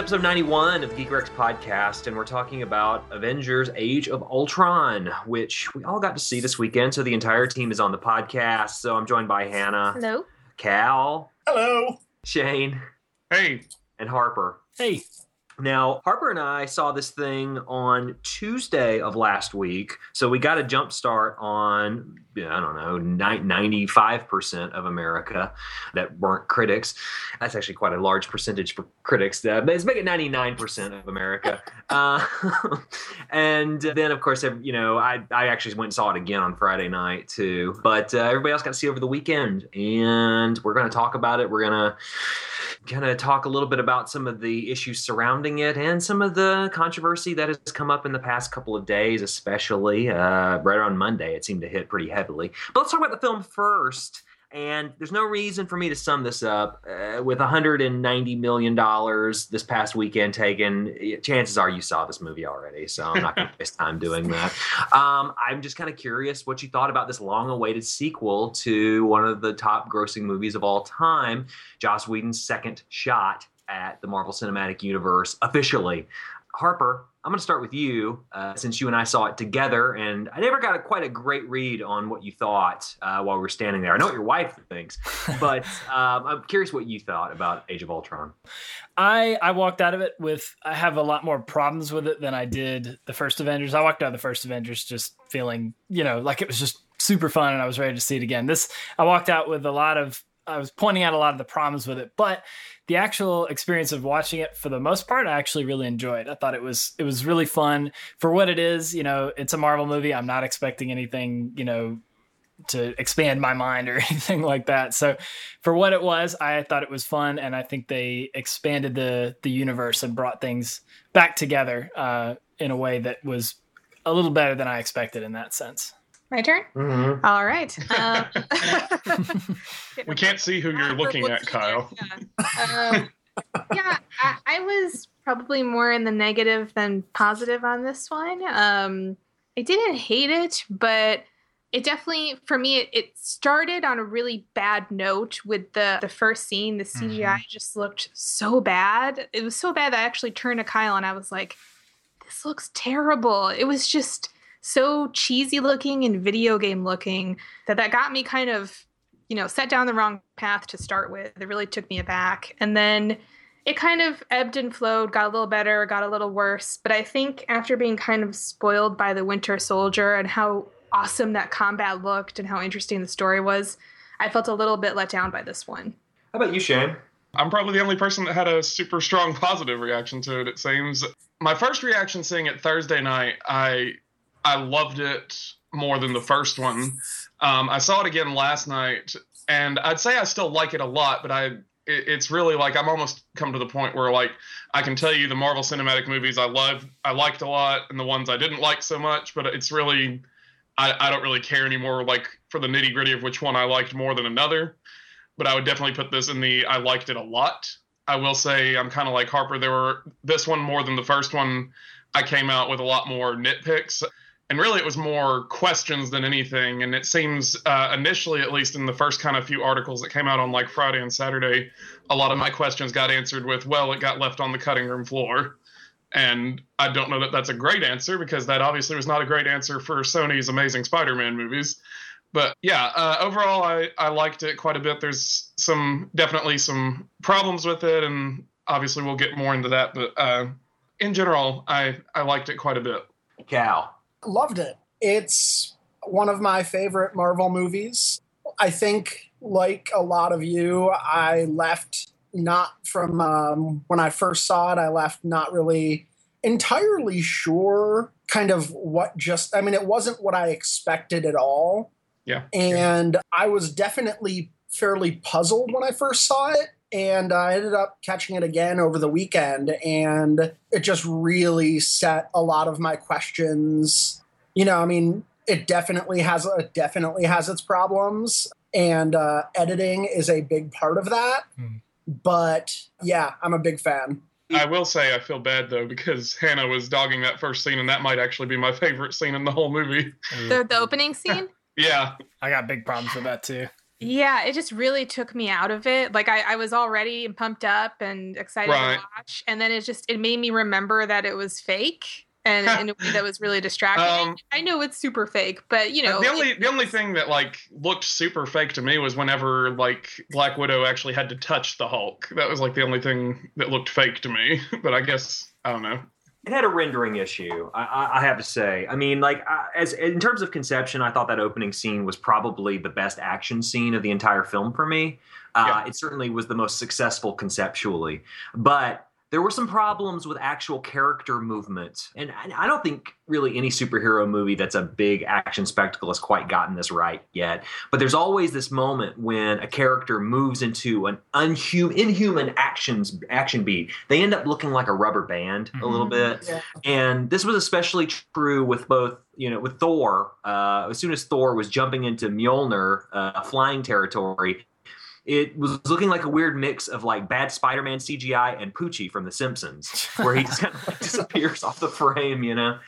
So it's episode 91 of the Geek Rex podcast, and we're talking about Avengers Age of Ultron, which we all got to see this weekend. So the entire team is on the podcast. So I'm joined by Hannah, Hello. Cal, Hello. Shane, Hey. and Harper. Hey, Now, Harper and I saw this thing on Tuesday of last week. So we got a jump start on, I don't know, 95% of America that weren't critics. That's actually quite a large percentage for critics. Uh, but let's make it 99% of America. uh, and then, of course, you know, I, I actually went and saw it again on Friday night too. But uh, everybody else got to see it over the weekend. And we're going to talk about it. We're going to kind of talk a little bit about some of the issues surrounding it and some of the controversy that has come up in the past couple of days, especially uh, right around Monday. It seemed to hit pretty heavily. But let's talk about the film first. And there's no reason for me to sum this up. Uh, with 190 million dollars this past weekend taken, chances are you saw this movie already. So I'm not going to waste time doing that. Um, I'm just kind of curious what you thought about this long-awaited sequel to one of the top-grossing movies of all time, Joss Whedon's second shot at the Marvel Cinematic Universe officially. Harper, I'm going to start with you uh, since you and I saw it together, and I never got a, quite a great read on what you thought uh, while we were standing there. I know what your wife thinks, but um, I'm curious what you thought about Age of Ultron. I I walked out of it with I have a lot more problems with it than I did the first Avengers. I walked out of the first Avengers just feeling, you know, like it was just super fun and I was ready to see it again. This I walked out with a lot of I was pointing out a lot of the problems with it, but the actual experience of watching it for the most part I actually really enjoyed. I thought it was it was really fun for what it is, you know, it's a Marvel movie. I'm not expecting anything, you know, to expand my mind or anything like that. So for what it was, I thought it was fun, and I think they expanded the the universe and brought things back together uh, in a way that was a little better than I expected in that sense. My turn. Mm-hmm. All right. Um, We can't see who you're looking at, Kyle. um, yeah, I, I was probably more in the negative than positive on this one. Um, I didn't hate it, but it definitely, for me, it, it started on a really bad note with the the first scene. The CGI just looked so bad. It was so bad that I actually turned to Kyle and I was like, "This looks terrible." It was just so cheesy looking and video game looking that that got me kind of you know set down the wrong path to start with it really took me aback and then it kind of ebbed and flowed got a little better got a little worse but i think after being kind of spoiled by the winter soldier and how awesome that combat looked and how interesting the story was i felt a little bit let down by this one How about you, Shane? I'm probably the only person that had a super strong positive reaction to it, it seems. My first reaction seeing it Thursday night, I I loved it more than the first one. Um, I saw it again last night, and I'd say I still like it a lot, but I it, it's really like I'm almost come to the point where like I can tell you the Marvel Cinematic movies I loved, I liked a lot, and the ones I didn't like so much. But it's really I, I don't really care anymore, like for the nitty gritty of which one I liked more than another. But I would definitely put this in the I liked it a lot. I will say I'm kind of like Harper. There were this one more than the first one. I came out with a lot more nitpicks and really it was more questions than anything. And it seems uh, initially at least in the first kind of few articles that came out on like friday and saturday a lot of my questions got answered with well it got left on the cutting room floor. And i don't know that that's a great answer because that obviously was not a great answer for sony's amazing spider-man movies. But yeah uh, overall I, I liked it quite a bit. There's some definitely some problems with it and obviously we'll get more into that. But uh, in general i i liked it quite a bit. Cal. Loved it. It's one of my favorite Marvel movies. I think, like a lot of you, I left not from um, when I first saw it, I left not really entirely sure kind of what just, I mean, it wasn't what I expected at all. Yeah. And I was definitely fairly puzzled when I first saw it. And I ended up catching it again over the weekend, and it just really set a lot of my questions. You know, I mean, it definitely has it definitely has its problems, and uh, editing is a big part of that. Hmm. But yeah, I'm a big fan. I will say I feel bad though because Hannah was dogging that first scene, and that might actually be my favorite scene in the whole movie. the, the opening scene Yeah, I got big problems with that too. Yeah, it just really took me out of it. Like I, I was already pumped up and excited Right. to watch, and then it just it made me remember that it was fake and in a way that was really distracting. Um, I know it's super fake, but you know, the only it- the only thing that like looked super fake to me was whenever like Black Widow actually had to touch the Hulk. That was like the only thing that looked fake to me. But I guess I don't know. It had a rendering issue. I, I, have to say. I mean, like I, as in terms of conception, I thought that opening scene was probably the best action scene of the entire film for me. Uh, Yeah. It certainly was the most successful conceptually, but there were some problems with actual character movement, and I I don't think really any superhero movie that's a big action spectacle has quite gotten this right yet. But there's always this moment when a character moves into an unhuman, inhuman actions action beat. They end up looking like a rubber band a little bit Yeah. and this was especially true with both you know with thor uh, as soon as thor was jumping into mjolnir uh, flying territory it was looking like a weird mix of like bad spider-man cgi and poochie from the simpsons where he just kind of like disappears off the frame you know?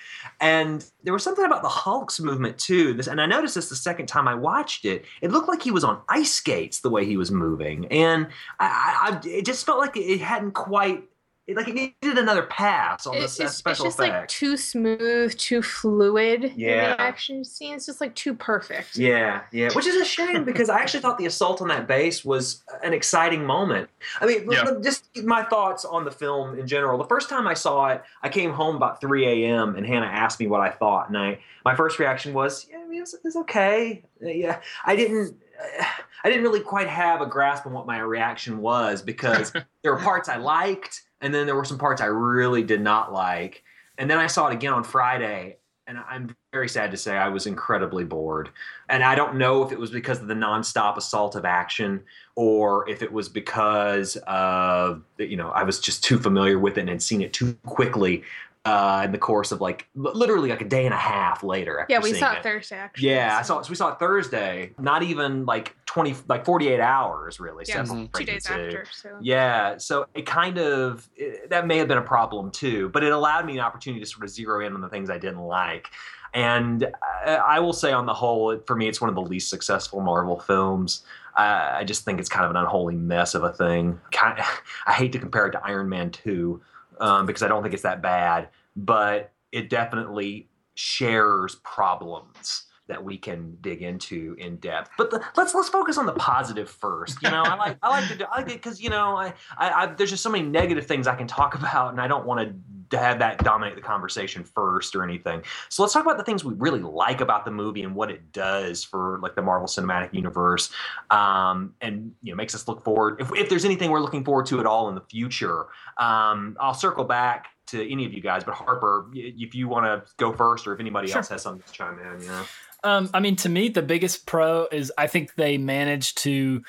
And there was something about the hulk's movement too this and i noticed this the second time i watched it it looked like he was on ice skates the way he was moving and i, I, I it just felt like it hadn't quite it, like it needed another pass on it- the it's, s- it's special just like too smooth, too fluid in Yeah. the action scene. It's just like too perfect. Yeah, yeah, which is a shame because I actually thought the assault on that base was an exciting moment. I mean, Yeah. just my thoughts on the film in general. The first time I saw it, I came home about 3 a.m. and Hannah asked me what I thought, and I my first reaction was, yeah, I mean, it's, it's okay. Uh, Yeah, I didn't. uh, I didn't really quite have a grasp on what my reaction was because there were parts I liked, and then there were some parts I really did not like. And then I saw it again on Friday, and I'm very sad to say I was incredibly bored. And I don't know if it was because of the nonstop assault of action or if it was because of you know I was just too familiar with it and had seen it too quickly uh, in the course of like literally like a day and a half later. Yeah, we saw it. it Thursday actually. Yeah, I so- saw. So we saw it Thursday. Not even like twenty, like forty-eight hours, really. Yeah, separating two days two. after. So Yeah, so it kind of it, that may have been a problem too, but it allowed me an opportunity to sort of zero in on the things I didn't like. And I, I will say, on the whole, for me, it's one of the least successful Marvel films. Uh, I just think it's kind of an unholy mess of a thing. Kind I hate to compare it to Iron Man two um, because I don't think it's that bad, but it definitely shares problems that we can dig into in depth. But the, let's let's focus on the positive first. You know, I like I like to do I like it because you know I, I, I there's just so many negative things I can talk about, and I don't want to have that dominate the conversation first or anything. So let's talk about the things we really like about the movie and what it does for like the Marvel Cinematic Universe, um, and you know makes us look forward. If, if there's anything we're looking forward to at all in the future, um, I'll circle back to any of you guys. But Harper, if you want to go first, or if anybody Sure. else has something to chime in, you know. Um, I mean, to me, the biggest pro is I think they managed to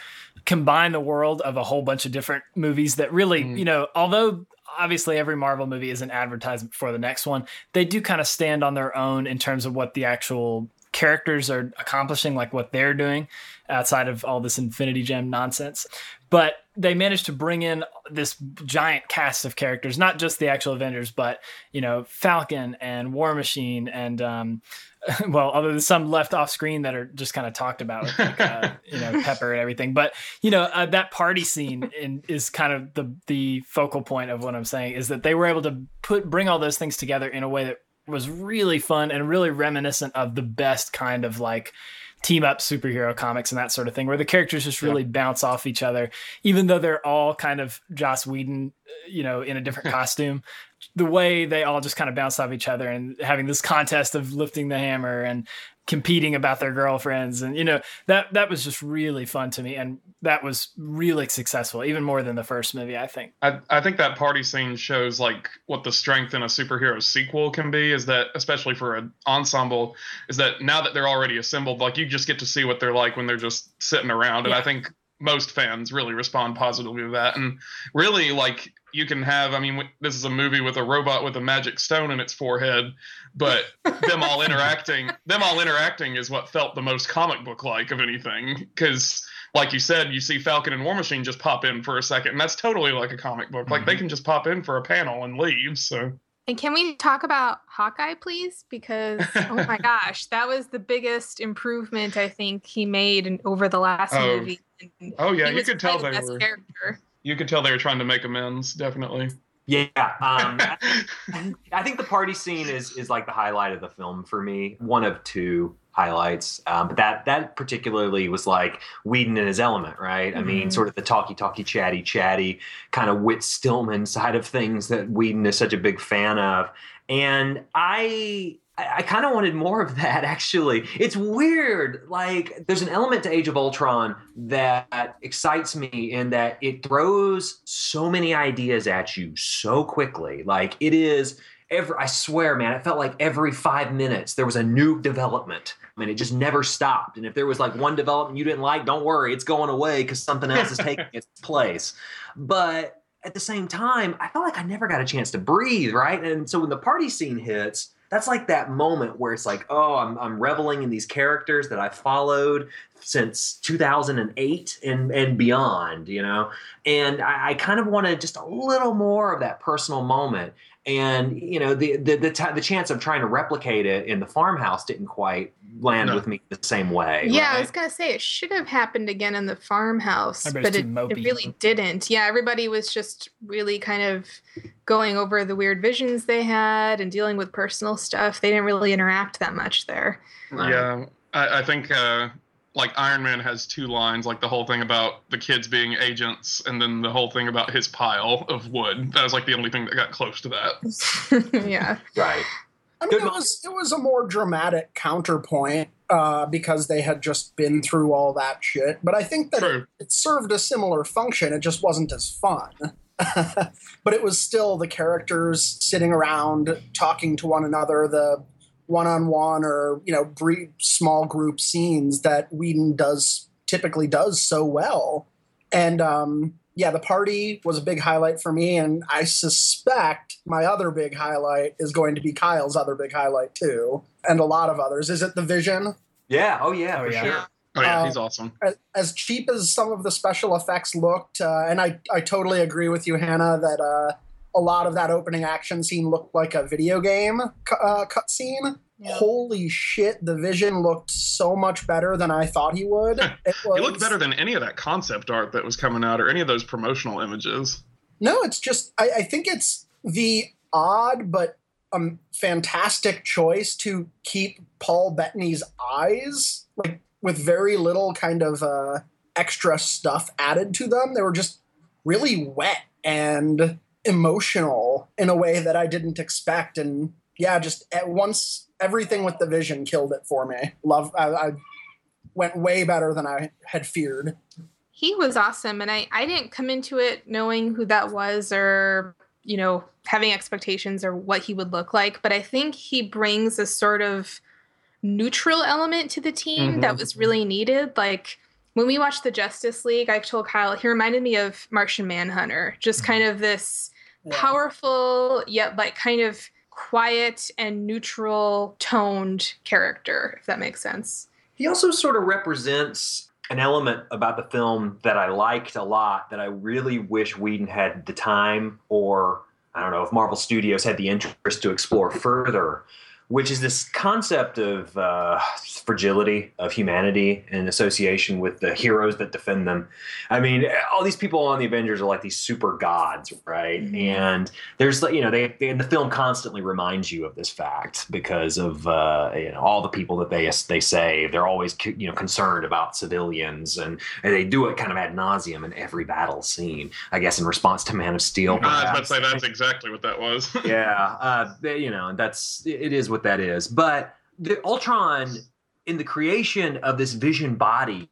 combine the world of a whole bunch of different movies that really, Mm. you know, although obviously every Marvel movie is an advertisement for the next one, they do kind of stand on their own in terms of what the actual characters are accomplishing, like what they're doing outside of all this Infinity Gem nonsense. But they managed to bring in this giant cast of characters, not just the actual Avengers, but you know Falcon and War Machine and um, well, other than some left off screen that are just kind of talked about, like, uh, you know Pepper and everything. But you know uh, that party scene in, is kind of the the focal point of what I'm saying is that they were able to put bring all those things together in a way that was really fun and really reminiscent of the best kind of like team up superhero comics and that sort of thing, where the characters just really bounce off each other, even though they're all kind of Joss Whedon, you know, in a different costume. The way they all just kind of bounce off each other and having this contest of lifting the hammer and competing about their girlfriends. And you know that that was just really fun to me. And that was really successful even more than the first movie i think. I, I think that party scene shows like what the strength in a superhero sequel can be is that especially for an ensemble is that now that they're already assembled like you just get to see what they're like when they're just sitting around. And Yeah. i think most fans really respond positively to that and really like you can have i mean this is a movie with a robot with a magic stone in its forehead but them all interacting them all interacting is what felt the most comic book like of anything because like you said, you see Falcon and War Machine just pop in for a second, and that's totally like a comic book. Like they mm-hmm. can just pop in for a panel and leave. So And can we talk about Hawkeye, please? Because oh my gosh, that was the biggest improvement I think he made in, over the last Oh. movie. And Oh yeah, you could tell probably they best were. character. You could tell they were trying to make amends. Definitely. Yeah, um, I think the party scene is is like the highlight of the film for me. One of two highlights, um, but that that particularly was like Whedon in his element, right? I mean, Mhm. sort of the talky talky, chatty chatty kind of Whit Stillman side of things that Whedon is such a big fan of, and. I I kind of wanted more of that, actually. It's weird. Like, there's an element to Age of Ultron that excites me in that it throws so many ideas at you so quickly. Like, it is every, I swear, man, it felt like every five minutes there was a new development. I mean, it just never stopped. And if there was like one development you didn't like, don't worry, it's going away because something else is taking its place. But at the same time, I felt like I never got a chance to breathe, right? And so when the party scene hits, that's like that moment where it's like, oh, I'm, I'm reveling in these characters that I followed since 2008 and, and beyond, you know? And I, I kind of wanted just a little more of that personal moment. And, you know, the, the, the, t- the chance of trying to replicate it in the farmhouse didn't quite land No. with me the same way. Yeah, I was gonna say it should have happened again in the farmhouse, but it, it really didn't. Yeah, everybody was just really kind of going over the weird visions they had and dealing with personal stuff. They didn't really interact that much there. Yeah, I, I think uh, like Iron Man has two lines, like the whole thing about the kids being agents, and then the whole thing about his pile of wood. That was like the only thing that got close to that. yeah. Right. I mean, it was it was a more dramatic counterpoint uh, because they had just been through all that shit. But I think that it, it served a similar function. It just wasn't as fun. but it was still the characters sitting around talking to one another, the one-on-one or you know brief small group scenes that Whedon does typically does so well. And um, yeah, the party was a big highlight for me, and I suspect my other big highlight is going to be Kyle's other big highlight too, and a lot of others. Is it the Vision? Yeah. Oh, yeah, Oh, for yeah. sure. Oh yeah, Uh, he's awesome. As, as cheap as some of the special effects looked, uh, and I I totally agree with you, Hannah, that uh, a lot of that opening action scene looked like a video game uh, cutscene. Yeah. Holy shit, the Vision looked so much better than I thought he would. It He looked better than any of that concept art that was coming out, or any of those promotional images. No, it's just I, I think it's the odd but um fantastic choice to keep Paul Bettany's eyes like with very little kind of uh, extra stuff added to them. They were just really wet and emotional in a way that I didn't expect. And yeah, just at once everything with the vision killed it for me. Love, I, I went way better than I had feared. He was awesome, and I I didn't come into it knowing who that was or you know having expectations or what he would look like, but I think he brings a sort of neutral element to the team Mhm. that was really needed. Like when we watched the Justice League, I told Kyle he reminded me of Martian Manhunter, just kind of this Yeah. powerful yet like kind of quiet and neutral toned character, if that makes sense. He also sort of represents an element about the film that I liked a lot that I really wish Whedon had the time or I don't know if Marvel Studios had the interest to explore further, which is this concept of uh, fragility of humanity in association with the heroes that defend them. I mean, all these people on the Avengers are like these super gods, right? Mhm. And there's like you know they, they the film constantly reminds you of this fact because of uh, you know all the people that they they save. They're always you know concerned about civilians, and, and they do it kind of ad nauseum in every battle scene. I guess in response to Man of Steel. I was about to say that's exactly what that was. yeah, uh, they- you know that's it is what that is. But the Ultron in the creation of this Vision body.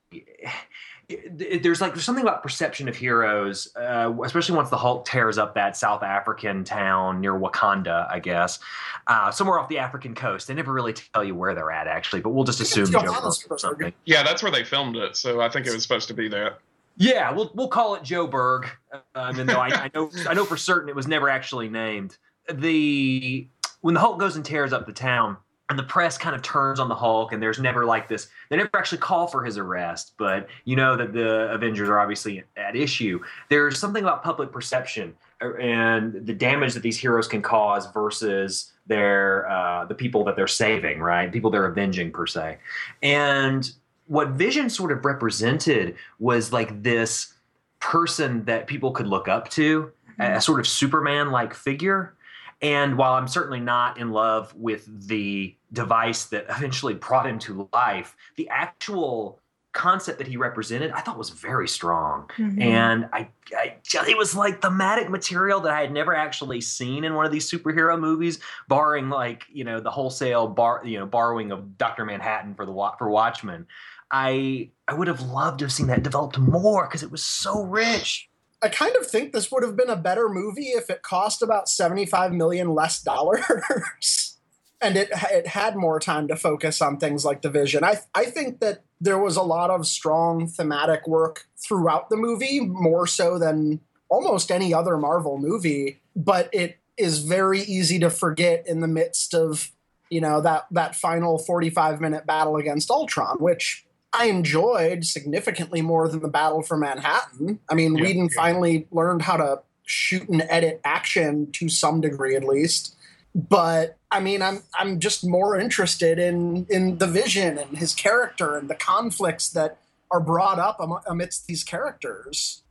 There's like there's something about perception of heroes, uh, especially once the Hulk tears up that South African town near Wakanda, I guess, uh, somewhere off the African coast. They never really tell you where they're at, actually, but we'll just assume it's Joe Johannesburg. Berg or something. yeah, that's where they filmed it, so I think it was supposed to be there. Yeah, we'll we'll call it Joburg, um, even though I, I know I know for certain it was never actually named. The when the Hulk goes and tears up the town, and the press kind of turns on the Hulk, and there's never like this. They never actually call for his arrest, but you know that the Avengers are obviously at issue. There's something about public perception. and the damage that these heroes can cause versus their uh, the people that they're saving, right? People they're avenging per se. And what Vision sort of represented was like this person that people could look up to, mm-hmm. a sort of Superman like figure. And while I'm certainly not in love with the device that eventually brought him to life, the actual concept that he represented, I thought was very strong. Mm-hmm. And I, I, it was like thematic material that I had never actually seen in one of these superhero movies, barring like you know the wholesale bar, you know, borrowing of Doctor Manhattan for the for Watchmen. I I would have loved to have seen that developed more because it was so rich. I kind of think this would have been a better movie if it cost about 75 million less dollars and it it had more time to focus on things like the vision. I I think that there was a lot of strong thematic work throughout the movie, more so than almost any other Marvel movie, but it is very easy to forget in the midst of, you know, that that final 45 minute battle against Ultron, which I enjoyed significantly more than the battle for Manhattan. I mean, yeah, Whedon yeah. finally learned how to shoot and edit action to some degree at least but I mean, I'm I'm just more interested in in the vision and his character and the conflicts that are brought up amidst these characters.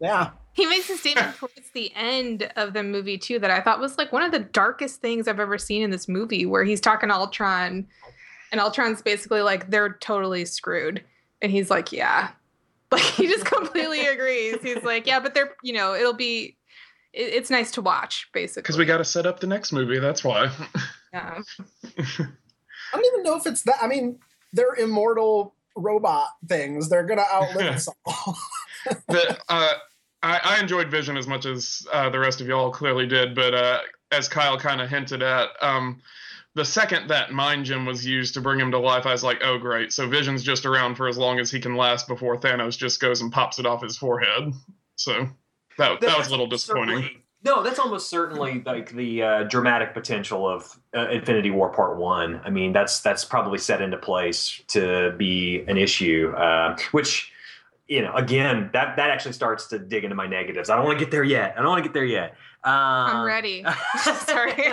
Yeah. He makes a statement towards the end of the movie too that I thought was like one of the darkest things I've ever seen in this movie, where he's talking to Ultron, and Ultron's basically like they're totally screwed, and he's like, yeah, like he just completely agrees. He's like, yeah, but they're you know it'll be it, it's nice to watch, basically. Because we got to set up the next movie. That's why. Yeah. I don't even know if it's that. I mean, they're immortal robot things. They're gonna outlive us all. the, uh, I, I, enjoyed Vision as much as uh, the rest of y'all clearly did, but uh, as Kyle kind of hinted at, um, the second that mind gem was used to bring him to life, I was like, oh great, so Vision's just around for as long as he can last before Thanos just goes and pops it off his forehead. So that, that was a little disappointing. No, that's almost certainly like the uh, dramatic potential of uh, Infinity War Part One. I mean, that's that's probably set into place to be an issue, uh, which you know, again, that that actually starts to dig into my negatives. I don't want to get there yet. I don't want to get there yet. Um, I'm ready. Sorry.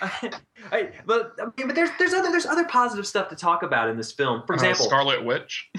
I, but I mean, but there's there's other there's other positive stuff to talk about in this film. For uh, example, Scarlet Witch.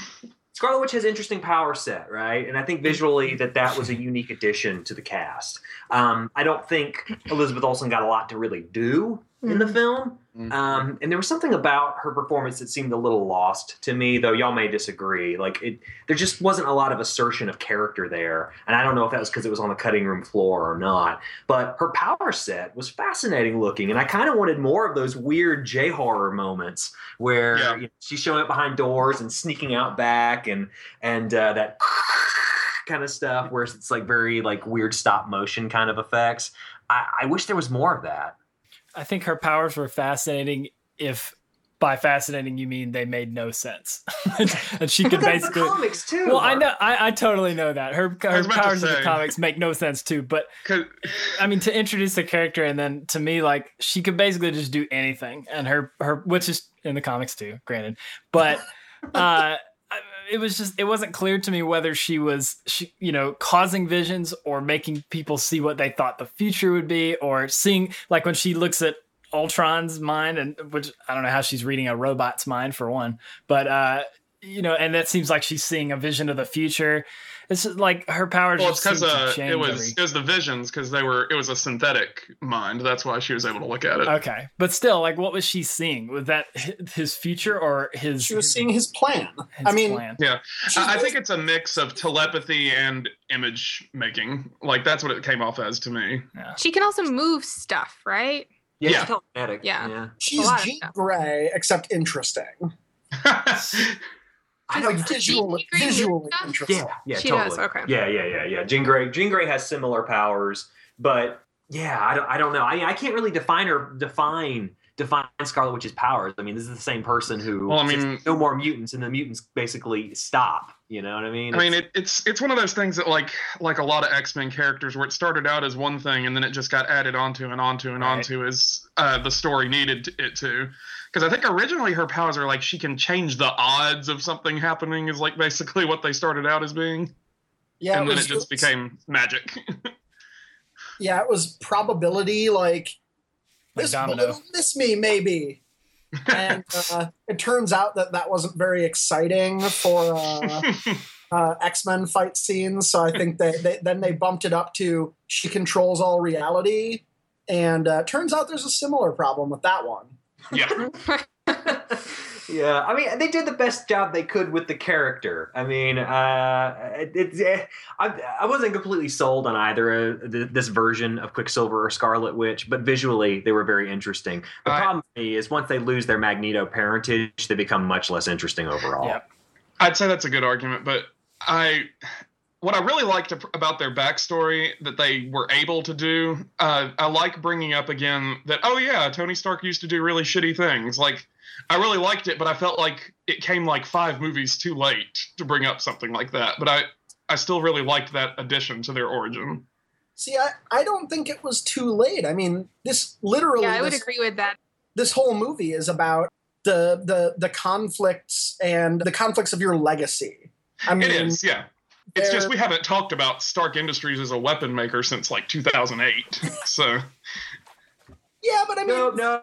Scarlet Witch has interesting power set, right? And I think visually that that was a unique addition to the cast. Um, I don't think Elizabeth Olsen got a lot to really do mm-hmm. in the mm-hmm. film. Mm-hmm. Um, and there was something about her performance that seemed a little lost to me, though y'all may disagree. Like it, there just wasn't a lot of assertion of character there, and I don't know if that was because it was on the cutting room floor or not. But her power set was fascinating looking, and I kind of wanted more of those weird J horror moments where yeah. you know, she's showing up behind doors and sneaking out back, and and uh, that kind of stuff where it's like very like weird stop motion kind of effects. I, I wish there was more of that. I think her powers were fascinating if by fascinating you mean they made no sense. And she could basically comics too. Well i know I, I, totally know that. Her, her powers in the comics make no sense too but i mean to introduce a character and then to me like she could basically just do anything and her her which is in the comics too granted but uh it was just it wasn't clear to me whether she was she, you know causing visions or making people see what they thought the future would be or seeing like when she looks at Ultron's mind and which I don't know how she's reading a robot's mind for one but uh you know and that seems like she's seeing a vision of the future it's like her powers. Well, it's because uh, it was every... it was the visions because they were it was a synthetic mind. That's why she was able to look at it. Okay, but still, like, what was she seeing? Was that his future or his? She was seeing his plan. His I mean, plan. yeah, I, I think it's a mix of telepathy and image making. Like that's what it came off as to me. Yeah. She can also move stuff, right? Yeah, yeah. telekinetic. Yeah, yeah. she's Jean Grey, except interesting. I like visual, visually interesting. Yeah, yeah, she totally. Does. Okay. Yeah, yeah, yeah, yeah. Jean Grey, Jean Grey has similar powers, but yeah, I don't, I don't know. I, I can't really define her, define, define Scarlet Witch's powers. I mean, this is the same person who. Well, I mean, no more mutants, and the mutants basically stop. You know what I mean? I mean, it, it's it's one of those things that like like a lot of X Men characters, where it started out as one thing, and then it just got added onto and onto and right. onto as uh, the story needed it to because I think originally her powers are like she can change the odds of something happening is like basically what they started out as being. Yeah, and then it, it just became magic. Yeah, it was probability like Like this Domino. bullet will miss me maybe. and uh, it turns out that that wasn't very exciting for uh, uh, X Men fight scenes. So I think they, they then they bumped it up to she controls all reality, and uh, turns out there's a similar problem with that one. yeah. yeah, I mean, they did the best job they could with the character. I mean, uh, it, it, eh, I, I wasn't completely sold on either th- this version of Quicksilver or Scarlet Witch, but visually they were very interesting. The I- problem for me is once they lose their Magneto parentage, they become much less interesting overall. Yep. I'd say that's a good argument, but I what I really liked about their backstory that they were able to do, uh, I like bringing up again that oh yeah, Tony Stark used to do really shitty things. Like I really liked it, but I felt like it came like five movies too late to bring up something like that. But I I still really liked that addition to their origin. See, I, I don't think it was too late. I mean, this literally yeah, I would this, agree with that. this whole movie is about the the the conflicts and the conflicts of your legacy. I mean, It is, yeah. It's just we haven't talked about Stark Industries as a weapon maker since like 2008. so, yeah, but I mean, No, no.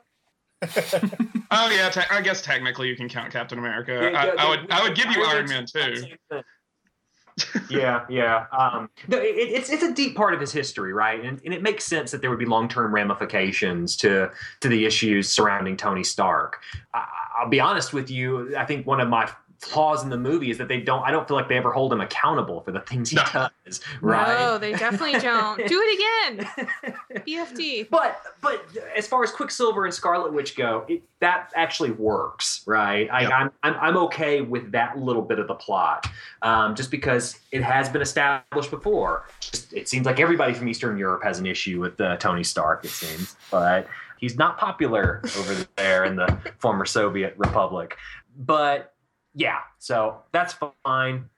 Oh yeah, te- I guess technically you can count Captain America. Yeah, I, yeah, I would, I would give you Iron Man too. yeah, yeah. Um, no, it, it's it's a deep part of his history, right? And, and it makes sense that there would be long term ramifications to to the issues surrounding Tony Stark. I, I'll be honest with you. I think one of my flaws in the movie is that they don't. I don't feel like they ever hold him accountable for the things he No. does. Right? No, they definitely don't. Do it again. BFD. But but as far as Quicksilver and Scarlet Witch go, it, that actually works, right? I, Yep. I'm, I'm I'm okay with that little bit of the plot, um, just because it has been established before. Just, it seems like everybody from Eastern Europe has an issue with uh, Tony Stark. It seems, but he's not popular over there in the former Soviet Republic. But yeah, so that's fine.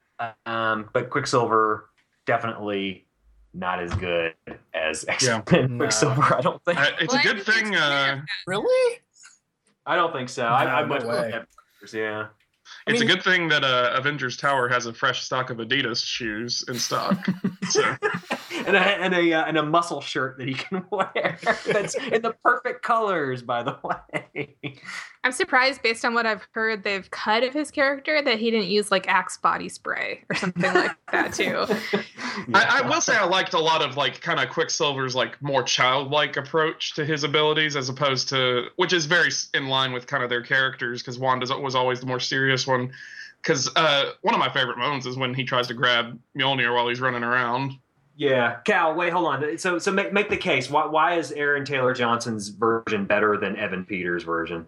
Um, but Quicksilver definitely not as good as X-Men No. Quicksilver. I don't think. Uh, it's Well, a I good thing. Uh, really? I don't think so. I, No, I no much way. prefer yeah. I it's mean- a good thing that uh, Avengers Tower has a fresh stock of Adidas shoes in stock. so, and a and a uh, and a muscle shirt that he can wear that's in the perfect colors. By the way, I'm surprised, based on what I've heard, they've cut of his character that he didn't use like Axe body spray or something like that too. I, I will say I liked a lot of like kind of Quicksilver's like more childlike approach to his abilities as opposed to which is very in line with kind of their characters because Wanda was always the more serious one. Because uh, one of my favorite moments is when he tries to grab Mjolnir while he's running around. Yeah, Cal. Wait, hold on. So, so make make the case. Why why is Aaron Taylor Johnson's version better than Evan Peters' version?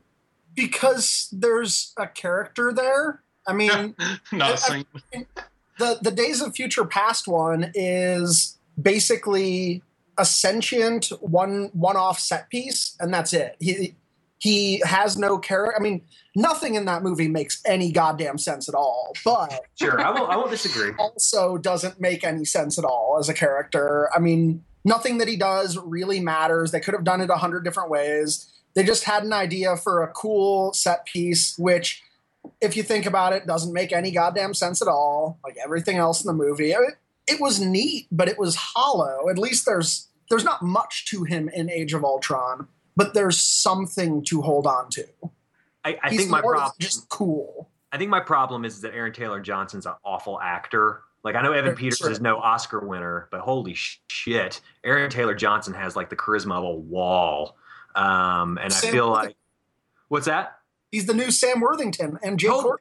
Because there's a character there. I mean, Not I- a single. the the Days of Future Past one is basically a sentient one one off set piece, and that's it. He he has no character. I mean, nothing in that movie makes any goddamn sense at all. But Sure, I won't. I won't disagree. also doesn't make any sense at all as a character. I mean, nothing that he does really matters. They could have done it a hundred different ways. They just had an idea for a cool set piece, which, if you think about it, doesn't make any goddamn sense at all. Like everything else in the movie, it, it was neat, but it was hollow. At least there's there's not much to him in Age of Ultron, but there's something to hold on to. I, I think my more than problem. just cool. I think my problem is that Aaron Taylor Johnson's an awful actor. Like I know Evan Peters sure. is no Oscar winner, but holy shit, Aaron Taylor Johnson has like the charisma of a wall. Um, and I feel Worthington. like what's that? He's the new Sam Worthington and Jay Totally.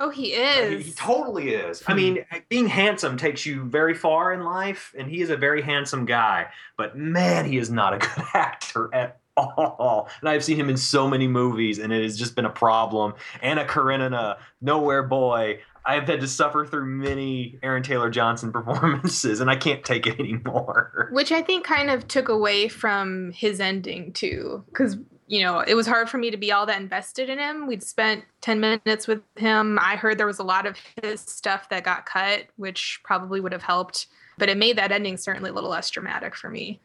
Oh, he He, is. he totally is. Hmm. I mean, being handsome takes you very far in life, and he is a very handsome guy. But man, he is not a good actor at all. And I've seen him in so many movies, and it has just been a problem. Anna Karenina, Nowhere Boy. I've had to suffer through many Aaron Taylor Johnson performances, and I can't take it anymore. Which I think kind of took away from his ending too, because you know it was hard for me to be all that invested in him. We'd spent ten minutes with him. I heard there was a lot of his stuff that got cut, which probably would have helped, but it made that ending certainly a little less dramatic for me.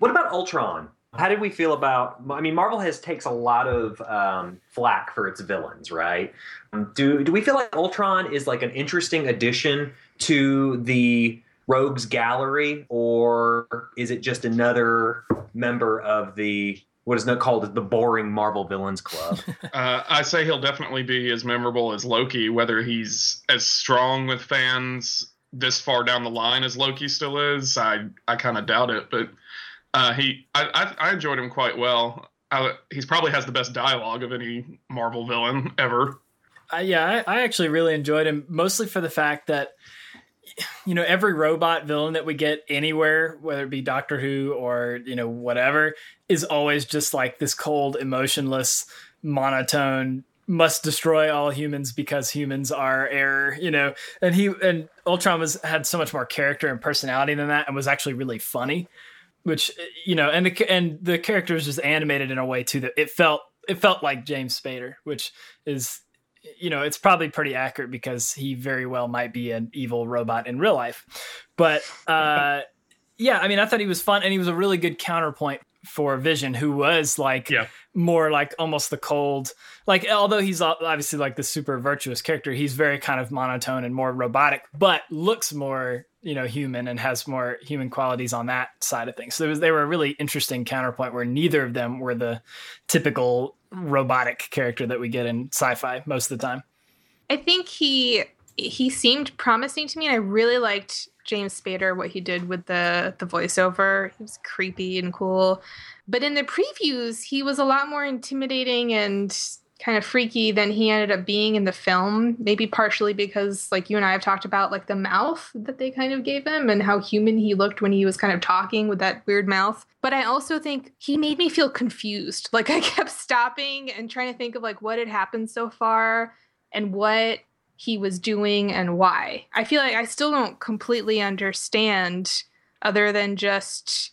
What about Ultron? How did we feel about? I mean, Marvel has takes a lot of um, flack for its villains, right? Um, Do do we feel like Ultron is like an interesting addition to the rogues gallery, or is it just another member of the what is now called the boring Marvel villains club? uh, I say he'll definitely be as memorable as Loki. Whether he's as strong with fans this far down the line as Loki still is, I I kind of doubt it. But uh, he, I, I, I enjoyed him quite well. I, he's probably has the best dialogue of any Marvel villain ever. Uh, yeah, I, I actually really enjoyed him, mostly for the fact that you know every robot villain that we get anywhere whether it be doctor who or you know whatever is always just like this cold emotionless monotone must destroy all humans because humans are error you know and he and ultron was had so much more character and personality than that and was actually really funny which you know and the and the character was just animated in a way too that it felt it felt like james spader which is you know, it's probably pretty accurate because he very well might be an evil robot in real life. But uh, yeah, I mean, I thought he was fun and he was a really good counterpoint for Vision, who was like yeah. more like almost the cold, like although he's obviously like the super virtuous character, he's very kind of monotone and more robotic, but looks more you know human and has more human qualities on that side of things. So was, they were a really interesting counterpoint where neither of them were the typical robotic character that we get in sci-fi most of the time. I think he he seemed promising to me, and I really liked James Spader what he did with the the voiceover. He was creepy and cool, but in the previews, he was a lot more intimidating and kind of freaky than he ended up being in the film. Maybe partially because, like you and I have talked about, like the mouth that they kind of gave him and how human he looked when he was kind of talking with that weird mouth. But I also think he made me feel confused. Like I kept stopping and trying to think of like what had happened so far and what he was doing and why. I feel like I still don't completely understand other than just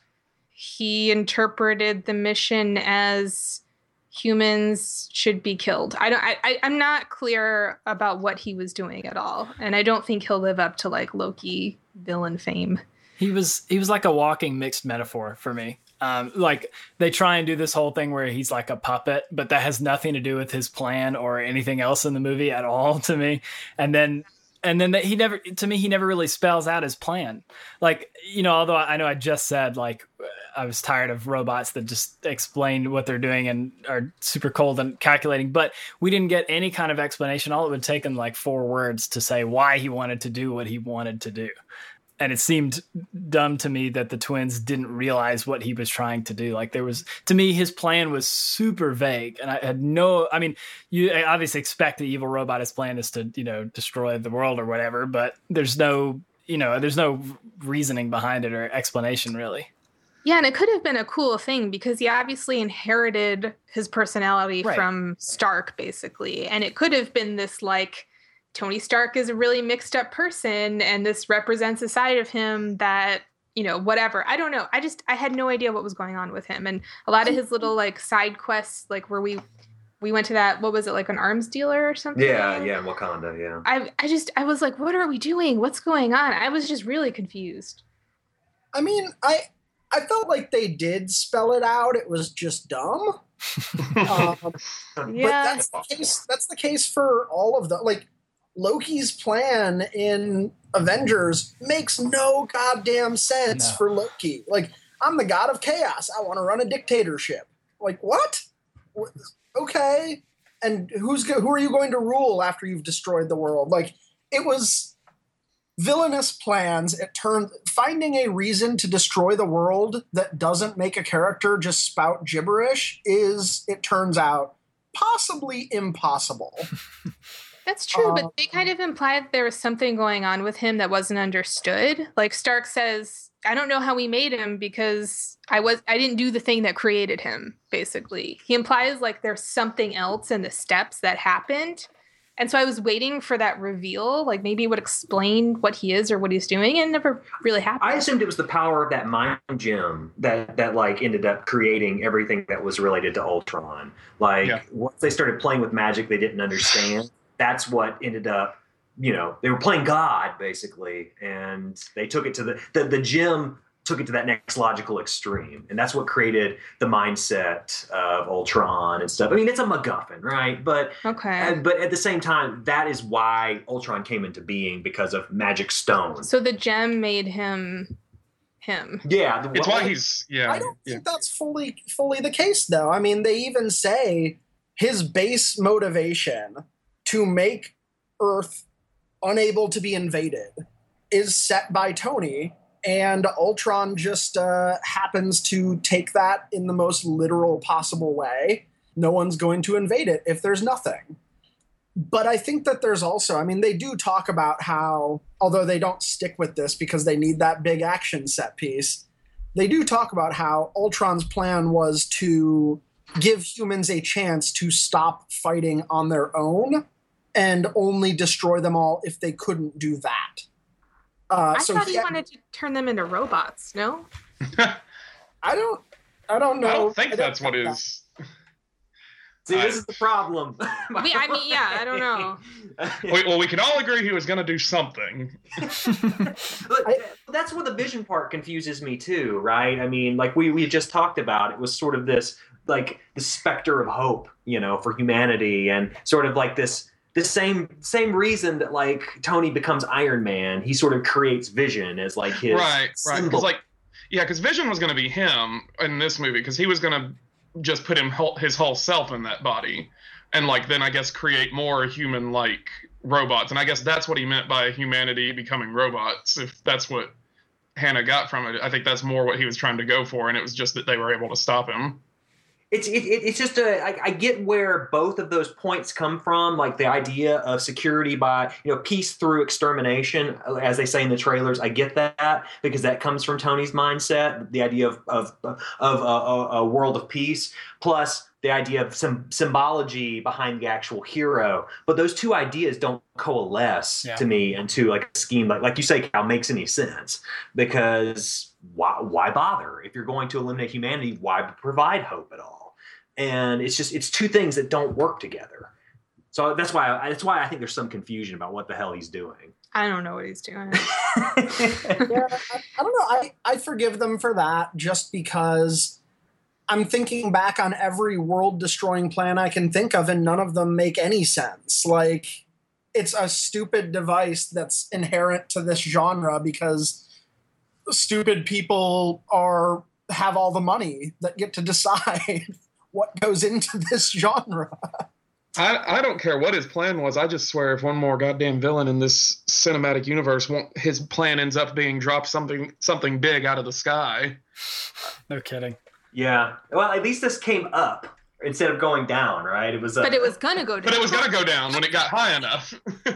he interpreted the mission as humans should be killed. I don't. I, I, am not clear about what he was doing at all, and I don't think he'll live up to like Loki villain fame. He was he was like a walking mixed metaphor for me. Um, like they try and do this whole thing where he's like a puppet, but that has nothing to do with his plan or anything else in the movie at all to me. And then and then he never to me he never really spells out his plan. Like you know although i know i just said like i was tired of robots that just explain what they're doing and are super cold and calculating but we didn't get any kind of explanation. All it would take him like four words to say why he wanted to do what he wanted to do and it seemed dumb to me that the twins didn't realize what he was trying to do like there was to me his plan was super vague and i had no i mean you obviously expect the evil robot his plan is to you know destroy the world or whatever but there's no you know there's no reasoning behind it or explanation really yeah, and it could have been a cool thing because he obviously inherited his personality right. from Stark, basically. And it could have been this like Tony Stark is a really mixed up person and this represents a side of him that you know whatever. I don't know. I just i had no idea what was going on with him. And a lot of his little like side quests like where we we went to that what was it like an arms dealer or something? Yeah yeah wakanda yeah. I i just i was like what are we doing? What's going on? I was just really confused. I mean i i felt like they did spell it out. It was just dumb. Um, yeah. but that's the case that's the case for all of the like Loki's plan in Avengers makes no goddamn sense no. for Loki. Like, I'm the god of chaos. I want to run a dictatorship. Like, what? Okay. And who's who are you going to rule after you've destroyed the world? Like, it was villainous plans. It turned finding a reason to destroy the world that doesn't make a character just spout gibberish is, it turns out, possibly impossible. That's true, um, but they kind of implied there was something going on with him that wasn't understood. Like Stark says, I don't know how we made him because I was I didn't do the thing that created him, basically. He implies like there's something else in the steps that happened. And so I was waiting for that reveal, like maybe it would explain what he is or what he's doing, and never really happened. I assumed it was the power of that mind gem that that like ended up creating everything that was related to Ultron. Like yeah. once they started playing with magic, they didn't understand that's what ended up you know they were playing god basically and they took it to the the, the gem took it to that next logical extreme, and that's what created the mindset of Ultron and stuff. I mean, it's a MacGuffin, right? But Okay. uh, but at the same time, that is why Ultron came into being because of Magic Stone. So the gem made him him. yeah, the, It's why he's yeah. I don't yeah. think that's fully fully the case though. I mean, they even say his base motivation to make Earth unable to be invaded is set by Tony, and Ultron just uh, happens to take that in the most literal possible way. No one's going to invade it if there's nothing. But I think that there's also, I mean, they do talk about how, although they don't stick with this because they need that big action set piece, they do talk about how Ultron's plan was to give humans a chance to stop fighting on their own and only destroy them all if they couldn't do that. Uh, I so thought he he wanted to turn them into robots. No. I don't. I don't know. I don't think I that's what that- is. See, this is the problem. We- I mean, yeah, I don't know. We, well, we can all agree he was going to do something. But that's where the vision part confuses me too, right? I mean, like we we just talked about, it was sort of this like the specter of hope, you know, for humanity, and sort of like this the same same reason that like Tony becomes Iron Man, he sort of creates Vision as like his right, right. Because like, yeah, because Vision was going to be him in this movie because he was going to just put him his whole self in that body, and like then I guess create more human-like robots, and I guess that's what he meant by humanity becoming robots. If that's what Hannah got from it, I think that's more what he was trying to go for, and it was just that they were able to stop him. It's it, it, it's just a I, I get where both of those points come from like the idea of security by you know peace through extermination uh, as they say in the trailers. I get that because that comes from tony's mindset the idea of of of a, uh, a, a world of peace. Plus the idea of some symbology behind the actual hero but those two ideas don't coalesce Yeah. to me into like a scheme like like you say cal makes any sense because why why bother if you're going to eliminate humanity why provide hope at all and it's just it's two things that don't work together so that's why I, that's why i think there's some confusion about what the hell he's doing I don't know what he's doing. yeah, I, I don't know. I, I forgive them for that just because I'm thinking back on every world destroying plan I can think of, and none of them make any sense. Like, it's a stupid device that's inherent to this genre because stupid people are have all the money that get to decide what goes into this genre. I, I don't care what his plan was. I just swear if one more goddamn villain in this cinematic universe, won't, his plan ends up being drop something something big out of the sky. no kidding. Yeah well at least this came up instead of going down right it was uh, But it was gonna go down. But it was gonna go down when it got high enough.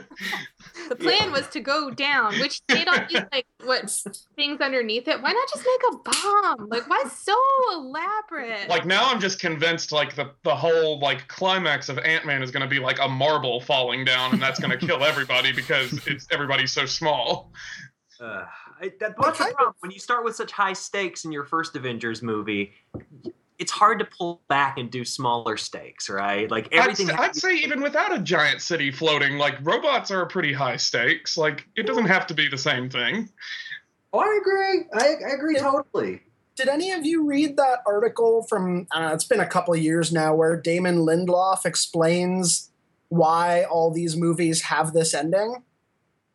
The plan was to go down, which they don't use like what things underneath it. Why not just make a bomb? Like why so elaborate? like now, I'm just convinced like the the whole like climax of Ant Man is gonna be like a marble falling down, and that's gonna kill everybody because it's everybody's so small. Uh, I, that, that's the kind problem. When you start with such high stakes in your first Avengers movie, it's hard to pull back and do smaller stakes, right? Like I'd, everything. say- has I'd to say even without a giant city floating, like robots are a pretty high stakes. Like it doesn't have to be the same thing. Oh, I agree. I, I agree totally. Did any of you read that article from, I know, it's been a couple of years now, where Damon Lindelof explains why all these movies have this ending?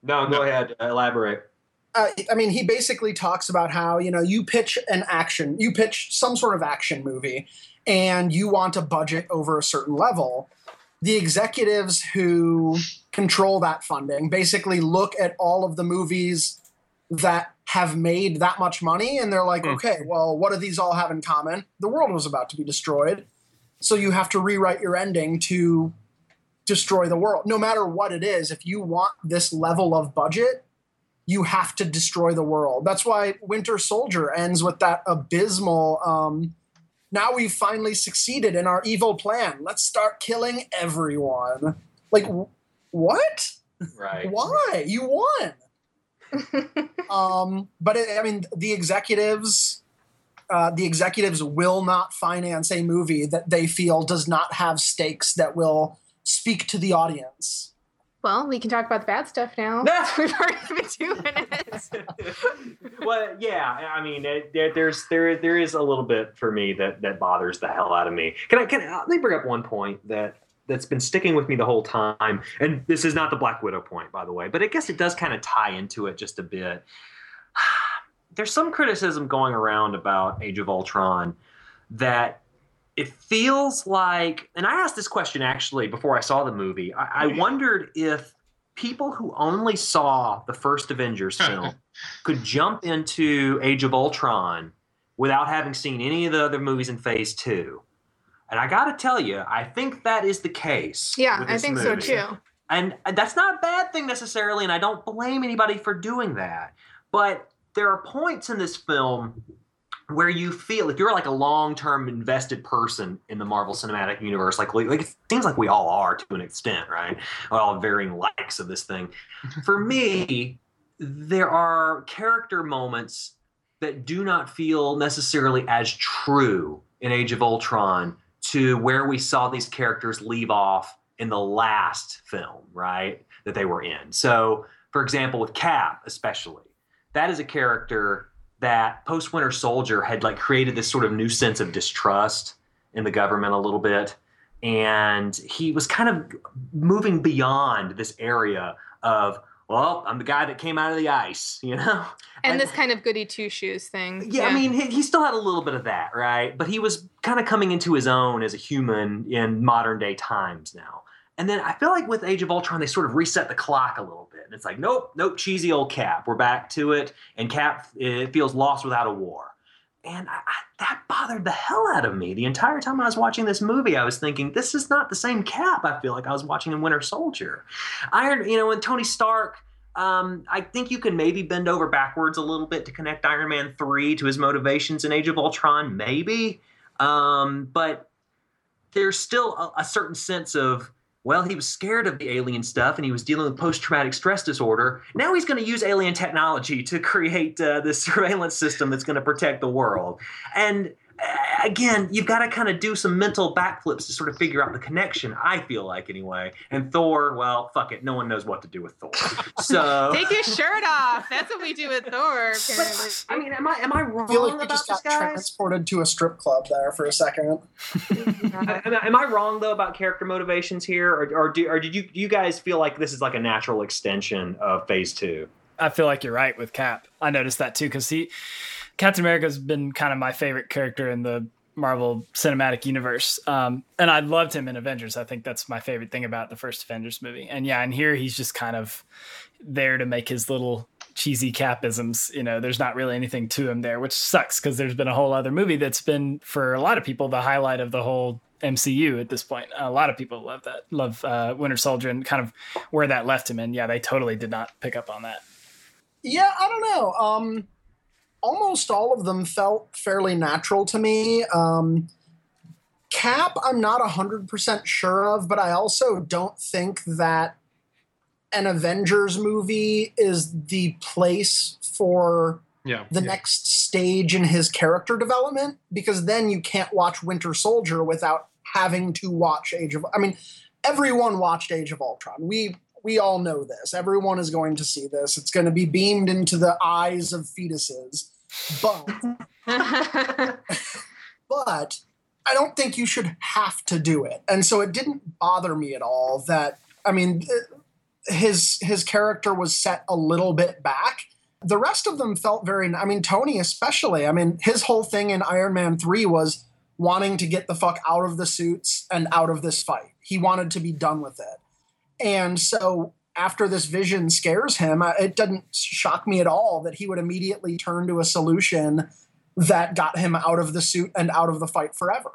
No, go ahead. Elaborate. Uh, I mean, he basically talks about how you know you pitch an action, you pitch some sort of action movie, and you want a budget over a certain level. The executives who control that funding basically look at all of the movies that have made that much money, and they're like, Hmm. okay, well, what do these all have in common? The world was about to be destroyed, so you have to rewrite your ending to destroy the world. No matter what it is, if you want this level of budget, you have to destroy the world. That's why Winter Soldier ends with that abysmal. Um, now we've finally succeeded in our evil plan. Let's start killing everyone. Like, wh- what? Right. Why? You won. um, but it, I mean, the executives, uh, the executives will not finance a movie that they feel does not have stakes that will speak to the audience. Well, we can talk about the bad stuff now. We've already been two minutes. well, yeah. I mean, there, there's there there is a little bit for me that that bothers the hell out of me. Can I can I, let me bring up one point that that's been sticking with me the whole time, and this is not the Black Widow point, by the way, but I guess it does kind of tie into it just a bit. There's some criticism going around about Age of Ultron that it feels like, and I asked this question actually before I saw the movie. I, I wondered if people who only saw the first Avengers film could jump into Age of Ultron without having seen any of the other movies in Phase Two. And I got to tell you, I think that is the case. Yeah, I think movie. so too. And that's not a bad thing necessarily, and I don't blame anybody for doing that. But there are points in this film where you feel if you're like a long-term invested person in the Marvel Cinematic Universe, like like it seems like we all are to an extent, right? We're all varying likes of this thing. For me, there are character moments that do not feel necessarily as true in Age of Ultron to where we saw these characters leave off in the last film, right? That they were in. So, for example, with Cap, especially, that is a character that post Winter Soldier had like created this sort of new sense of distrust in the government a little bit. And he was kind of moving beyond this area of, well, I'm the guy that came out of the ice, you know? And, and this kind of goody two shoes thing. Yeah, yeah, I mean, he, he, still had a little bit of that, right? But he was kind of coming into his own as a human in modern day times now. And then I feel like with Age of Ultron, they sort of reset the clock a little bit. And it's like, nope, nope, cheesy old Cap. We're back to it. And Cap it feels lost without a war. And I, I, that bothered the hell out of me. The entire time I was watching this movie, I was thinking, this is not the same Cap I feel like I was watching in Winter Soldier. Iron, you know, and Tony Stark um, I think you can maybe bend over backwards a little bit to connect Iron Man 3 to his motivations in Age of Ultron, maybe. Um, but there's still a, a, certain sense of well, he was scared of the alien stuff and he was dealing with post traumatic stress disorder. Now he's going to use alien technology to create uh, this surveillance system that's going to protect the world. And again, you've got to kind of do some mental backflips to sort of figure out the connection. I feel like anyway. And Thor, well, fuck it, no one knows what to do with Thor. So take your shirt off. That's what we do with Thor. But, I mean, am I am I wrong I feel like we just got transported to a strip club there for a second. am, am, I wrong though about character motivations here, or, or do or did you do you guys feel like this is like a natural extension of Phase Two? I feel like you're right with Cap. I noticed that too because he Captain America's been kind of my favorite character in the Marvel Cinematic Universe. Um, and I loved him in Avengers. I think that's my favorite thing about the first Avengers movie. And yeah, and here he's just kind of there to make his little cheesy capisms. You know, there's not really anything to him there, which sucks because there's been a whole other movie that's been for a lot of people the highlight of the whole MCU at this point. A lot of people love that, love uh, Winter Soldier and kind of where that left him. And yeah, they totally did not pick up on that. Yeah, I don't know. Um, almost all of them felt fairly natural to me. Um, Cap, I'm not 100% sure of, but I also don't think that an Avengers movie is the place for yeah, the yeah. next stage in his character development because then you can't watch Winter Soldier without having to watch Age of I mean everyone watched Age of Ultron. We we all know this. Everyone is going to see this. It's going to be beamed into the eyes of fetuses. But but I don't think you should have to do it. And so it didn't bother me at all that I mean uh, his his character was set a little bit back. The rest of them felt very I mean Tony especially. I mean his whole thing in Iron Man 3 was wanting to get the fuck out of the suits and out of this fight. He wanted to be done with it. And so after this vision scares him, it doesn't shock me at all that he would immediately turn to a solution that got him out of the suit and out of the fight forever.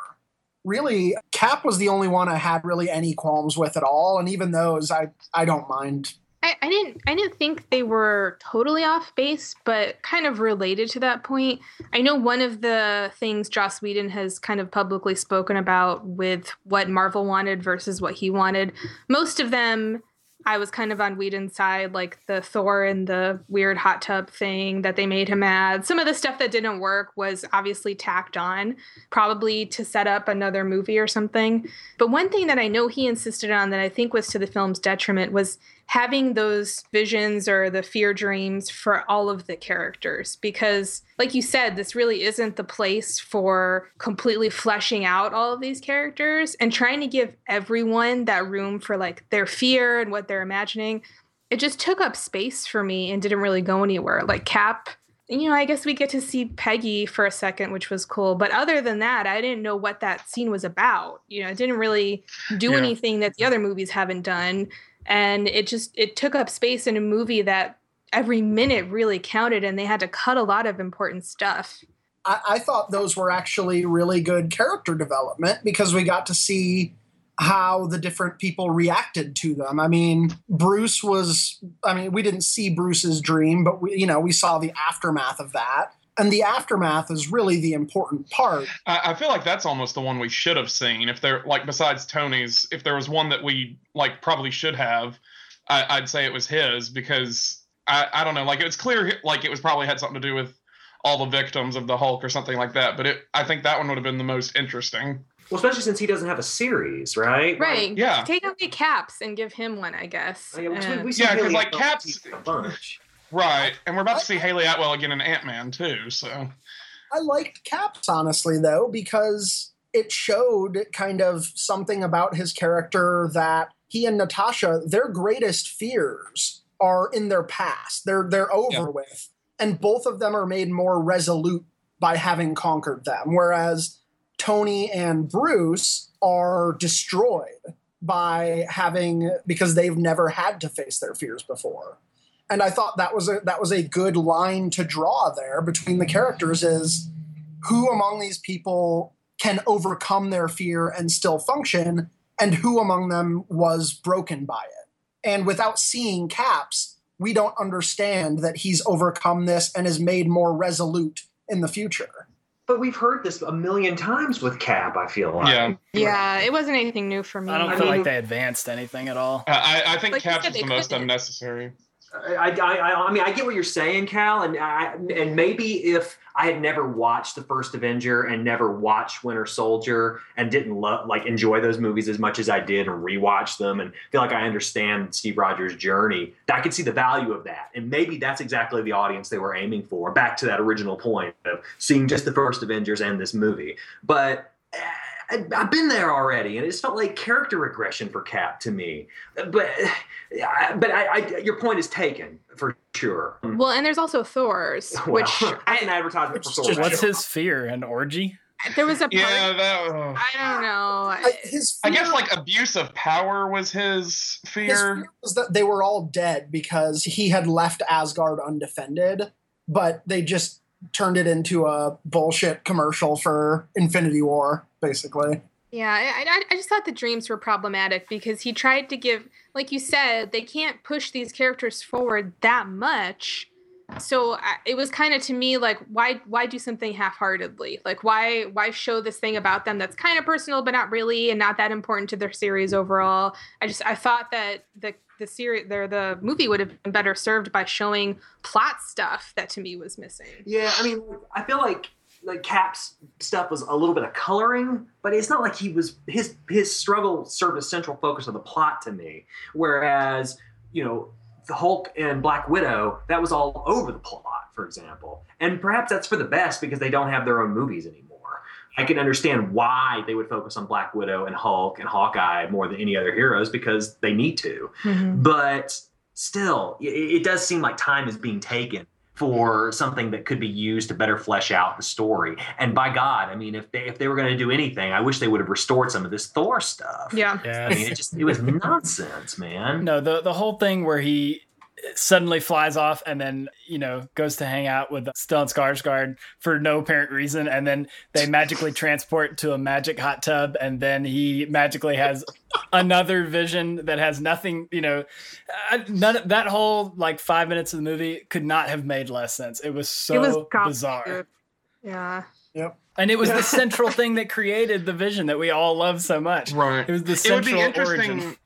Really, Cap was the only one I had really any qualms with at all, and even those I I don't mind. I, I didn't I didn't think they were totally off base, but kind of related to that point. I know one of the things Joss Whedon has kind of publicly spoken about with what Marvel wanted versus what he wanted. Most of them I was kind of on Whedon's side, like the Thor and the weird hot tub thing that they made him add. Some of the stuff that didn't work was obviously tacked on, probably to set up another movie or something. But one thing that I know he insisted on that I think was to the film's detriment was having those visions or the fear dreams for all of the characters because like you said this really isn't the place for completely fleshing out all of these characters and trying to give everyone that room for like their fear and what they're imagining it just took up space for me and didn't really go anywhere like cap you know, I guess we get to see Peggy for a second, which was cool. But other than that, I didn't know what that scene was about. You know, it didn't really do Yeah. anything that the other movies haven't done. And it just it took up space in a movie that every minute really counted and they had to cut a lot of important stuff. I, I thought those were actually really good character development because we got to see how the different people reacted to them. I mean, Bruce was I mean, we didn't see Bruce's dream, but we you know, we saw the aftermath of that. And the aftermath is really the important part. I, I feel like that's almost the one we should have seen. If there, like, besides Tony's, if there was one that we like probably should have, I, I'd say it was his because I, I don't know, like it was clear, like it was probably had something to do with all the victims of the Hulk or something like that. But it, I think that one would have been the most interesting. Well, especially since he doesn't have a series, right? Right. Yeah. Take away caps and give him one, I guess. Like, we- Uh, we see Yeah, 'cause, like, Cap's- a bunch. Right, and we're about to see Hayley Atwell again in Ant Man too. So I liked Caps, honestly, though, because it showed kind of something about his character that he and Natasha, their greatest fears are in their past. They're they're over Yeah. with. And both of them are made more resolute by having conquered them. Whereas Tony and Bruce are destroyed by having because they've never had to face their fears before and I thought that was a that was a good line to draw there between the characters is who among these people can overcome their fear and still function and who among them was broken by it. And without seeing Caps, we don't understand that he's overcome this and is made more resolute in the future. But we've heard this a million times with Cap. I feel like. yeah, yeah, it wasn't anything new for me. I don't I feel mean- like they advanced anything at all. I, I think Like you Caps is the most couldn't. unnecessary. I, I, I, mean, I get what you're saying, Cal, and I, and maybe if I had never watched the first Avenger and never watched Winter Soldier and didn't love, like, enjoy those movies as much as I did and rewatch them and feel like I understand Steve Rogers' journey, I could see the value of that, and maybe that's exactly the audience they were aiming for. Back to that original point of seeing just the first Avengers and this movie, but. Eh, I- I've been there already, and it just felt like character regression for Cap to me. But, but I, I, your point is taken for sure. well, and there's also Thor's, Well, which that's an I, advertisement which for is Thor. just- What's his fear? An orgy? there was a part. Yeah, that. uh, I don't know. I, his I guess like abuse of power was his his fear. fear was that they were all dead because he had left Asgard undefended, but they just turned it into a bullshit commercial for Infinity War, basically. Yeah, I, I, I just thought the dreams were problematic because he tried to give, like you said, they can't push these characters forward that much. So I, it was kind of to me like, why why do something half-heartedly? Like why why show this thing about them that's kind of personal but not really and not that important to their series overall? I just I thought that the the series there the movie would have been better served by showing plot stuff that to me was missing. Yeah, I mean, I feel like like Cap's stuff was a little bit of coloring, but it's not like he was his his struggle served as central focus of the plot to me. Whereas, you know, the Hulk and Black Widow, that was all over the plot, for example. And perhaps that's for the best because they don't have their own movies anymore. I can understand why they would focus on Black Widow and Hulk and Hawkeye more than any other heroes because they need to. Mm-hmm. But still, it, it does seem like time is being taken for something that could be used to better flesh out the story. And by God, I mean, if they if they were going to do anything, I wish they would have restored some of this Thor stuff. Yeah. Yeah. I mean, it just it was nonsense, man. No, the the whole thing where he suddenly flies off and then you know goes to hang out with Stellan Skarsgård for no apparent reason, and then they magically transport to a magic hot tub, and then he magically has another vision that has nothing. You know, none of, that whole like five minutes of the movie could not have made less sense. It was so it was gobbledygook. bizarre. Yeah. Yep. And it was the central thing that created the vision that we all love so much. Right. It was the it would be central interesting origin.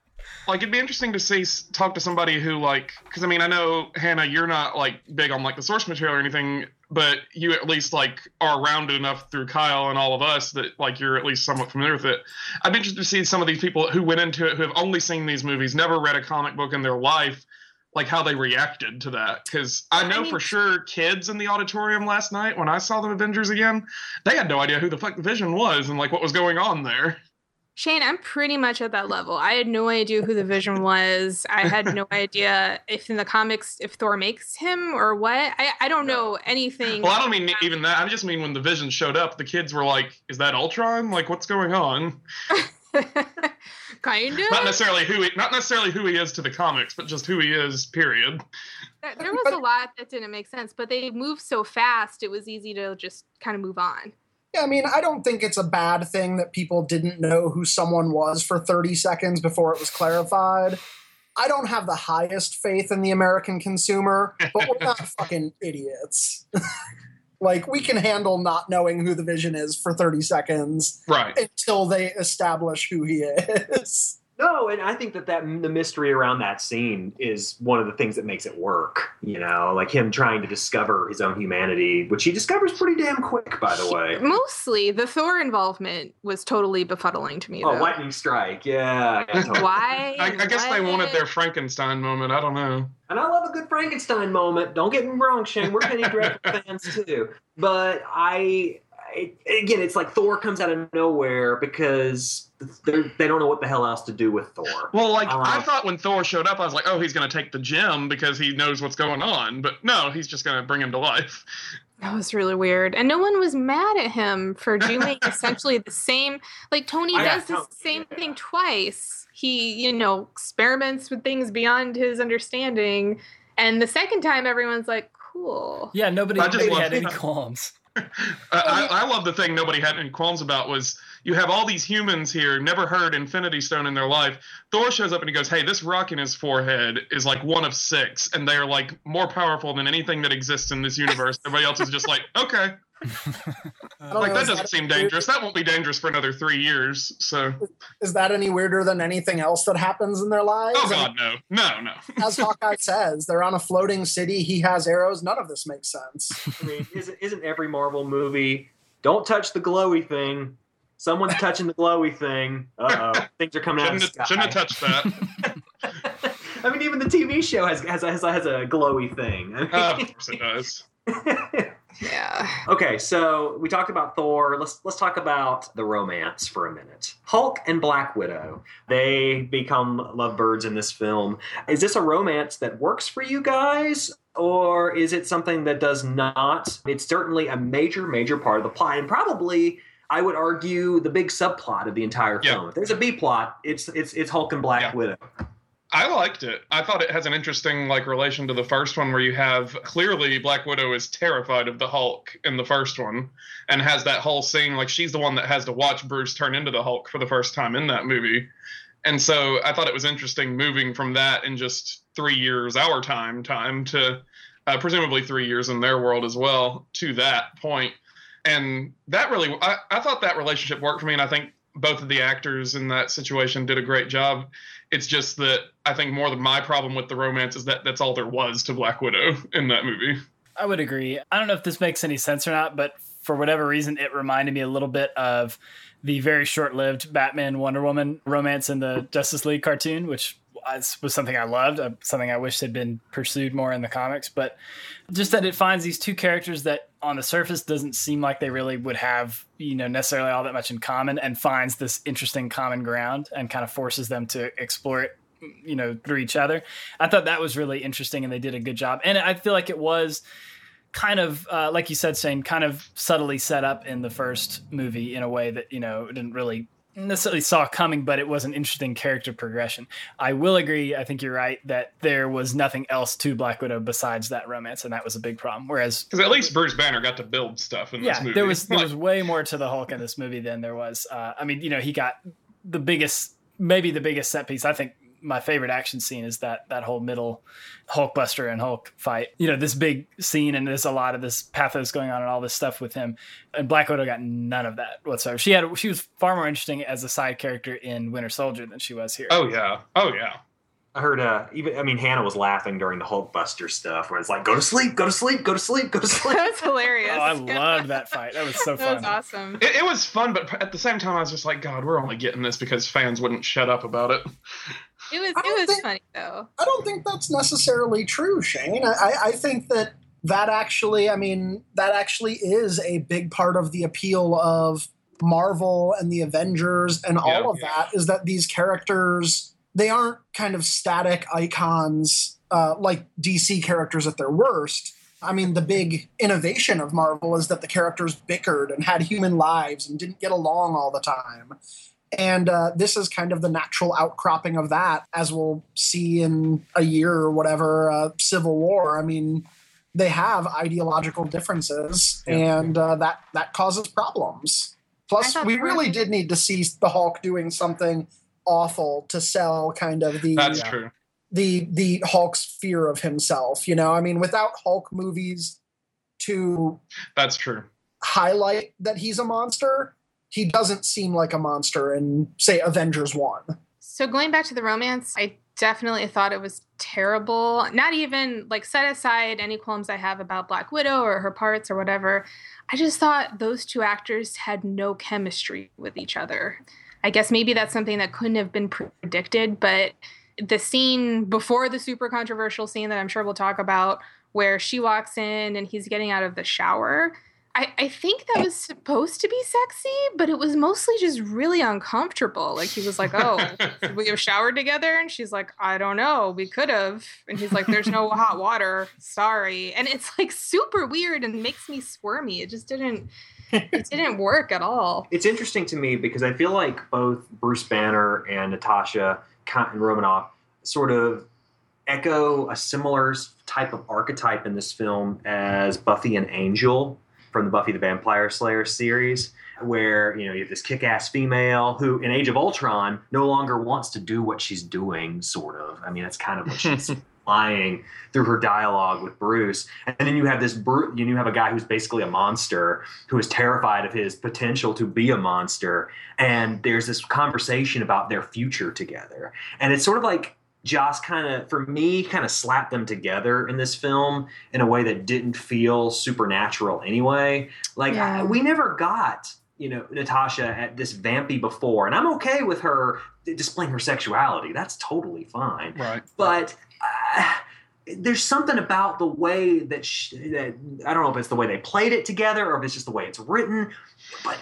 Like it'd be interesting to see talk to somebody who like because i mean i know hannah you're not like big on like the source material or anything but you at least like are around it enough through Kyle and all of us that like you're at least somewhat familiar with it. I'm interested to see some of these people who went into it who have only seen these movies, never read a comic book in their life, like how they reacted to that. Because I know I mean- for sure kids in the auditorium last night when I saw the Avengers again, they had no idea who the fuck the Vision was and like what was going on there. Shane, I'm pretty much at that level. I had no idea who the Vision was. I had no idea if in the comics if Thor makes him or what. I, I don't know anything. Well, I don't mean even that. I just mean when the Vision showed up, the kids were like, "Is that Ultron? Like, what's going on?" kind of. Not necessarily who he, not necessarily who he is to the comics, but just who he is. Period. There there was a lot that didn't make sense, but they moved so fast. It was easy to just kind of move on. Yeah, I mean, I don't think it's a bad thing that people didn't know who someone was for 30 seconds before it was clarified. I don't have the highest faith in the American consumer, but we're not fucking idiots. like, we can handle not knowing who the vision is for 30 seconds Right. until they establish who he is. No, and I think that that the mystery around that scene is one of the things that makes it work. You know, like him trying to discover his own humanity, which he discovers pretty damn quick, by the way. Mostly, the Thor involvement was totally befuddling to me. Oh, though. lightning strike! Yeah, yeah, totally. Why? I, I guess they wanted their Frankenstein moment. I don't know. And I love a good Frankenstein moment. Don't get me wrong, Shane. We're Penny Dreadful fans too. But I, I, again, it's like Thor comes out of nowhere because they're, don't know what the hell else to do with Thor. Well, like Uh, I thought when Thor showed up, I was like, "Oh, he's going to take the gem because he knows what's going on." But no, he's just going to bring him to life. That was really weird. And no one was mad at him for doing essentially the same. Like, Tony I does got the same yeah. thing twice. He, you know, experiments with things beyond his understanding. And the second time, everyone's like, cool. Yeah, nobody, I just nobody had any qualms. I, I, love the thing nobody had any qualms about was you have all these humans here, never heard Infinity Stone in their life. Thor shows up and he goes, "Hey, this rock in his forehead is like one of six, and they're like more powerful than anything that exists in this universe." Everybody else is just like, "Okay." I don't Like know, that is doesn't seem weird? dangerous. That won't be dangerous for another three years. So, Is that any weirder than anything else that happens in their lives? oh god, no, no, no. As Hawkeye says, they're on a floating city. He has arrows. None of this makes sense. I mean, isn't, isn't every Marvel movie, don't touch the glowy thing? Someone's touching the glowy thing. Uh oh. Things are coming out of the Shouldn't, sky. have- shouldn't have touched that. I mean, even the TV show has has, has, has a glowy thing. I mean- Uh, of course it does. Yeah. okay, so we talked about Thor. Let's let's talk about the romance for a minute. Hulk and Black Widow. They become lovebirds in this film. Is this a romance that works for you guys? Or is it something that does not? It's certainly a major, major part of the plot, and probably I would argue the big subplot of the entire Yeah. film. If there's a B plot, it's it's it's Hulk and Black Yeah. Widow. I liked it. I thought it has an interesting like relation to the first one where you have clearly Black Widow is terrified of the Hulk in the first one and has that whole scene like she's the one that has to watch Bruce turn into the Hulk for the first time in that movie. And so I thought it was interesting moving from that in just 3 years our time time to uh, presumably 3 years in their world as well to that point. And that really I, I thought that relationship worked for me and I think both of the actors in that situation did a great job. It's just that I think more than my problem with the romance is that that's all there was to Black Widow in that movie. I would agree. I don't know if this makes any sense or not, but for whatever reason, it reminded me a little bit of the very short lived Batman Wonder Woman romance in the Justice League cartoon, which was was something I loved, uh, something I wish had been pursued more in the comics. But just that it finds these two characters that on the surface doesn't seem like they really would have, you know, necessarily all that much in common and finds this interesting common ground and kind of forces them to explore it you know through each other i thought that was really interesting and they did a good job and i feel like it was kind of uh, like you said Shane, kind of subtly set up in the first movie in a way that you know didn't really necessarily saw coming but it was an interesting character progression i will agree i think you're right that there was nothing else to black widow besides that romance and that was a big problem whereas Because at least Bruce Banner got to build stuff in this yeah, movie. there was there was way more to the Hulk in this movie than there was. Uh, I mean, you know, he got the biggest, maybe the biggest set piece. I think my favorite action scene is that that whole middle Hulkbuster and Hulk fight. You know, this big scene and there's a lot of this pathos going on and all this stuff with him. And Black Widow got none of that whatsoever. She had she was far more interesting as a side character in Winter Soldier than she was here. oh yeah, oh yeah. I heard, uh, even I mean, Hannah was laughing during the Hulkbuster stuff, where it's like, "Go to sleep, go to sleep, go to sleep, go to sleep." that was hilarious. Oh, I loved that fight. That was so fun. that was awesome. It, it was fun, but at the same time, I was just like, God, we're only getting this because fans wouldn't shut up about it. It was I don't it was think- funny though. I don't think that's necessarily true, Shane. I, I think that that actually, I mean, that actually is a big part of the appeal of Marvel and the Avengers and all Yeah. of that is that these characters, they aren't kind of static icons uh, like DC characters at their worst. I mean, the big innovation of Marvel is that the characters bickered and had human lives and didn't get along all the time. And uh, this is kind of the natural outcropping of that, as we'll see in a year or whatever, uh, Civil War. I mean, they have ideological differences, Yeah. and uh, that that causes problems. Plus, we really did need to see the Hulk doing something awful to sell kind of the That's Yeah. true. the the Hulk's fear of himself. You know, I mean, without Hulk movies to That's true. highlight that he's a monster, he doesn't seem like a monster in say Avengers One. So going back to the romance, I definitely thought it was terrible. Not even like set aside any qualms I have about Black Widow or her parts or whatever. I just thought those two actors had no chemistry with each other. I guess maybe that's something that couldn't have been predicted, but the scene before the super controversial scene that I'm sure we'll talk about, where she walks in and he's getting out of the shower. I, I think that was supposed to be sexy, but it was mostly just really uncomfortable. Like he was like, "Oh, we have showered together?" And she's like, "I don't know. We could have." And he's like, "There's no hot water. Sorry." And it's like super weird and makes me squirmy. It just didn't. It didn't work at all. It's interesting to me because I feel like both Bruce Banner and Natasha and Romanoff sort of echo a similar type of archetype in this film as Buffy and Angel from the Buffy the Vampire Slayer series, where you know you have this kick-ass female who, in Age of Ultron, no longer wants to do what she's doing. Sort of. I mean, that's kind of what she's lying through her dialogue with Bruce, and then you have this Bru- you have a guy who's basically a monster who is terrified of his potential to be a monster, and there's this conversation about their future together, and it's sort of like Joss kind of, for me, kind of slapped them together in this film in a way that didn't feel supernatural anyway. Like Yeah. I, we never got. You know, Natasha at this vampy before, and I'm okay with her displaying her sexuality. That's totally fine Right. but uh, there's something about the way that, sh- that I don't know if it's the way they played it together or if it's just the way it's written, but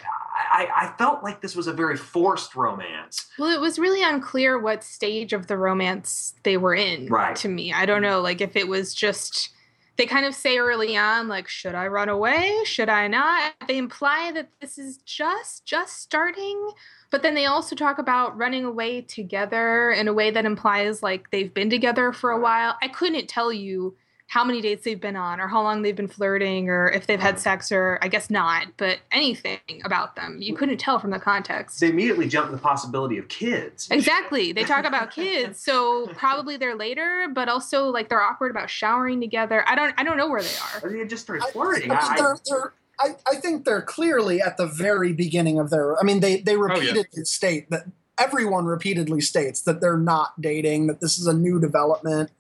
I, I felt like this was a very forced romance. Well, it was really unclear what stage of the romance they were in Right. to me. I don't know, like if it was just they kind of say early on like should I run away? Should I not? They imply that this is just just starting, but then they also talk about running away together in a way that implies like they've been together for a while. I couldn't tell you how many dates they've been on or how long they've been flirting or if they've had sex or I guess not, but anything about them. You couldn't tell from the context. They immediately jump to the possibility of kids. Exactly. They talk about kids, so probably they're later, but also like they're awkward about showering together. I don't I don't know where they are. Or they just started I- flirting. I, I, mean, they're, they're, I, I think they're clearly at the very beginning of their. I mean, they they oh, yeah. repeatedly state that everyone repeatedly states that they're not dating, that this is a new development,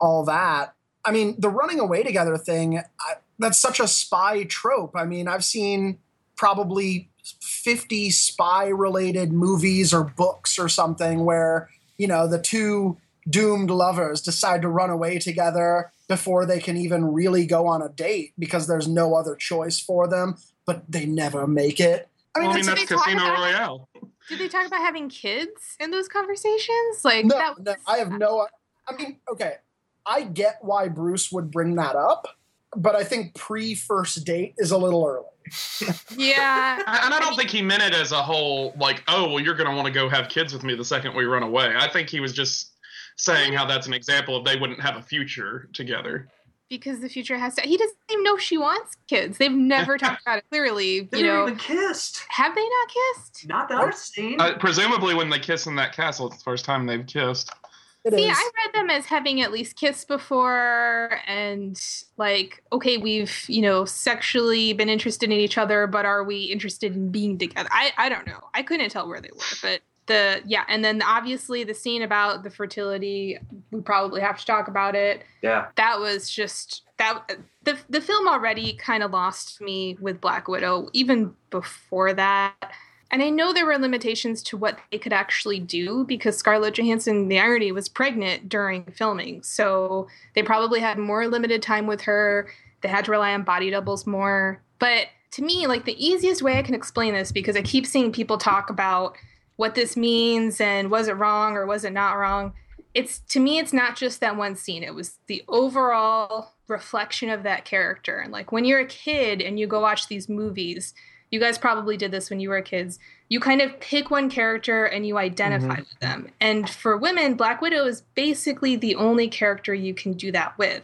all that. I mean, the running away together thing. I, that's such a spy trope. I mean, I've seen probably fifty spy related movies or books or something where you know the two doomed lovers decide to run away together before they can even really go on a date because there's no other choice for them, but they never make it. I mean, Well, I mean, Did that's they talk Casino about? Royale. Did they talk about having kids in those conversations? Like no, that no, I have no. I mean, okay, I get why Bruce would bring that up, but I think pre first date is a little early. Yeah. And I don't think he meant it as a whole, like, oh, well, you're going to want to go have kids with me the second we run away. I think he was just saying how that's an example of they wouldn't have a future together. Because the future has to he doesn't even know she wants kids. They've never talked about it clearly, they you never know. even kissed. Have they not kissed? Not that I've seen. Uh, presumably, when they kiss in that castle, it's the first time they've kissed. It See, is. I read them as having at least kissed before and like, okay, we've, you know, sexually been interested in each other, but are we interested in being together? I, I don't know. I couldn't tell where they were, but the yeah and then obviously the scene about the fertility we probably have to talk about it yeah that was just that the, the film already kind of lost me with black widow even before that and i know there were limitations to what they could actually do because scarlett johansson the irony was pregnant during filming. So they probably had more limited time with her. They had to rely on body doubles more. But to me like the easiest way i can explain this because i keep seeing people talk about what this means and was it wrong or was it not wrong it's to me it's not just that one scene. It was the overall reflection of that character. And like when you're a kid and you go watch these movies you guys probably did this when you were kids you kind of pick one character and you identify mm-hmm. with them and for women black widow is basically the only character you can do that with